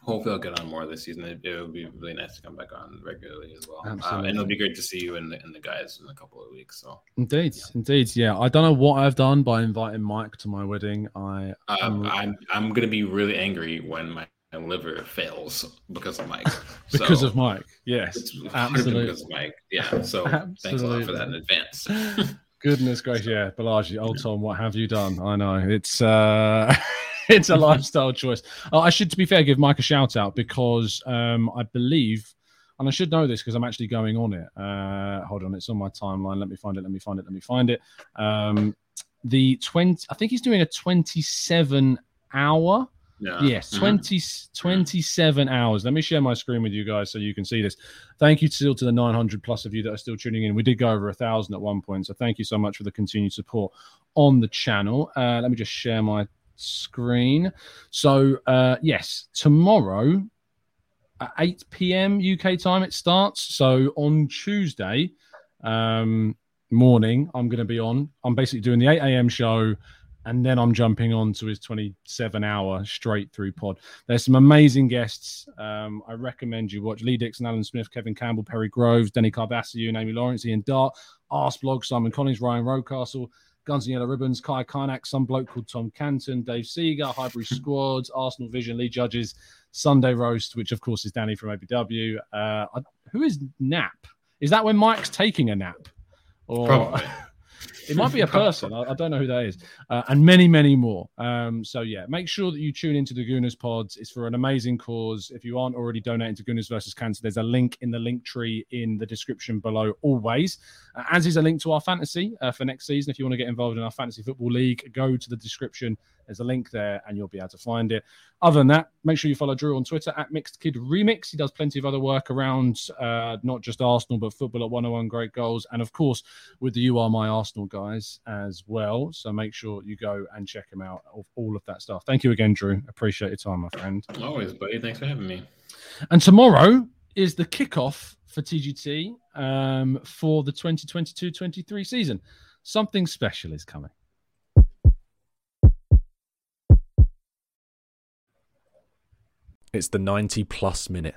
hopefully, I'll get on more this season. It, it would be really nice to come back on regularly as well. Um, and it'll be great to see you and the, and the guys in a couple of weeks. So Indeed, indeed. Yeah, I don't know what I've done by inviting Mike to my wedding. I um. I'm I'm gonna be really angry when my, liver fails because of Mike. because So of Mike. Yes, It's absolutely. because of Mike. Yeah. So thanks a lot for that in advance. Goodness gracious, yeah, Balaji, old Tom, what have you done? I know it's uh it's a lifestyle choice. Uh, I should, to be fair, give Mike a shout out because um I believe, and I should know this because I'm actually going on it. Uh Hold on, it's on my timeline. Let me find it. Let me find it. Let me find it. Um The twenty, I think he's doing a 27 hour. Yeah. Yes, Mhm. 20, 27 hours. Let me share my screen with you guys so you can see this. Thank you still to the 900 plus of you that are still tuning in. We did go over a thousand at one point, so thank you so much for the continued support on the channel. Uh, let me just share my screen. So, uh, yes, tomorrow at 8 p.m. UK time it starts. So on Tuesday um, morning, I'm going to be on. I'm basically doing the 8 a.m. show and then I'm jumping on to his 27 hour straight through pod. There's some amazing guests. Um, I recommend you watch Lee Dixon, Alan Smith, Kevin Campbell, Perry Groves, Denny Karbassiyoon, Amy Lawrence, Ian Dart, Arsblog, Simon Collins, Ryan Rocastle, Guns and Yellow Ribbons, Kai Karnak, some bloke called Tom Canton, Dave Seager, Highbury Squads, Arsenal Vision, Lee Judges, Sunday Roast, which of course is Danny from ABW. Uh, who is Nap? Is that when Mike's taking a nap? Or Probably. it might be a person. I, I don't know who that is, uh, and many, many more. Um, so yeah, make sure that you tune into the Gooners Pods. It's for an amazing cause. If you aren't already donating to Gooners versus Cancer, there's a link in the link tree in the description below. Always, uh, as is a link to our fantasy uh, for next season. If you want to get involved in our fantasy football league, go to the description. There's a link there, and you'll be able to find it. Other than that, make sure you follow Drew on Twitter at Mixed Kid Remix. He does plenty of other work around uh, not just Arsenal, but football at 101 Great Goals. And of course, with the You Are My Arsenal guys as well. So make sure you go and check them out of all of that stuff. Thank you again, Drew. Appreciate your time, my friend. Always, buddy. Thanks for having me. And tomorrow is the kickoff for TGT um, for the 2022 23 season. Something special is coming. It's the 90 plus minute.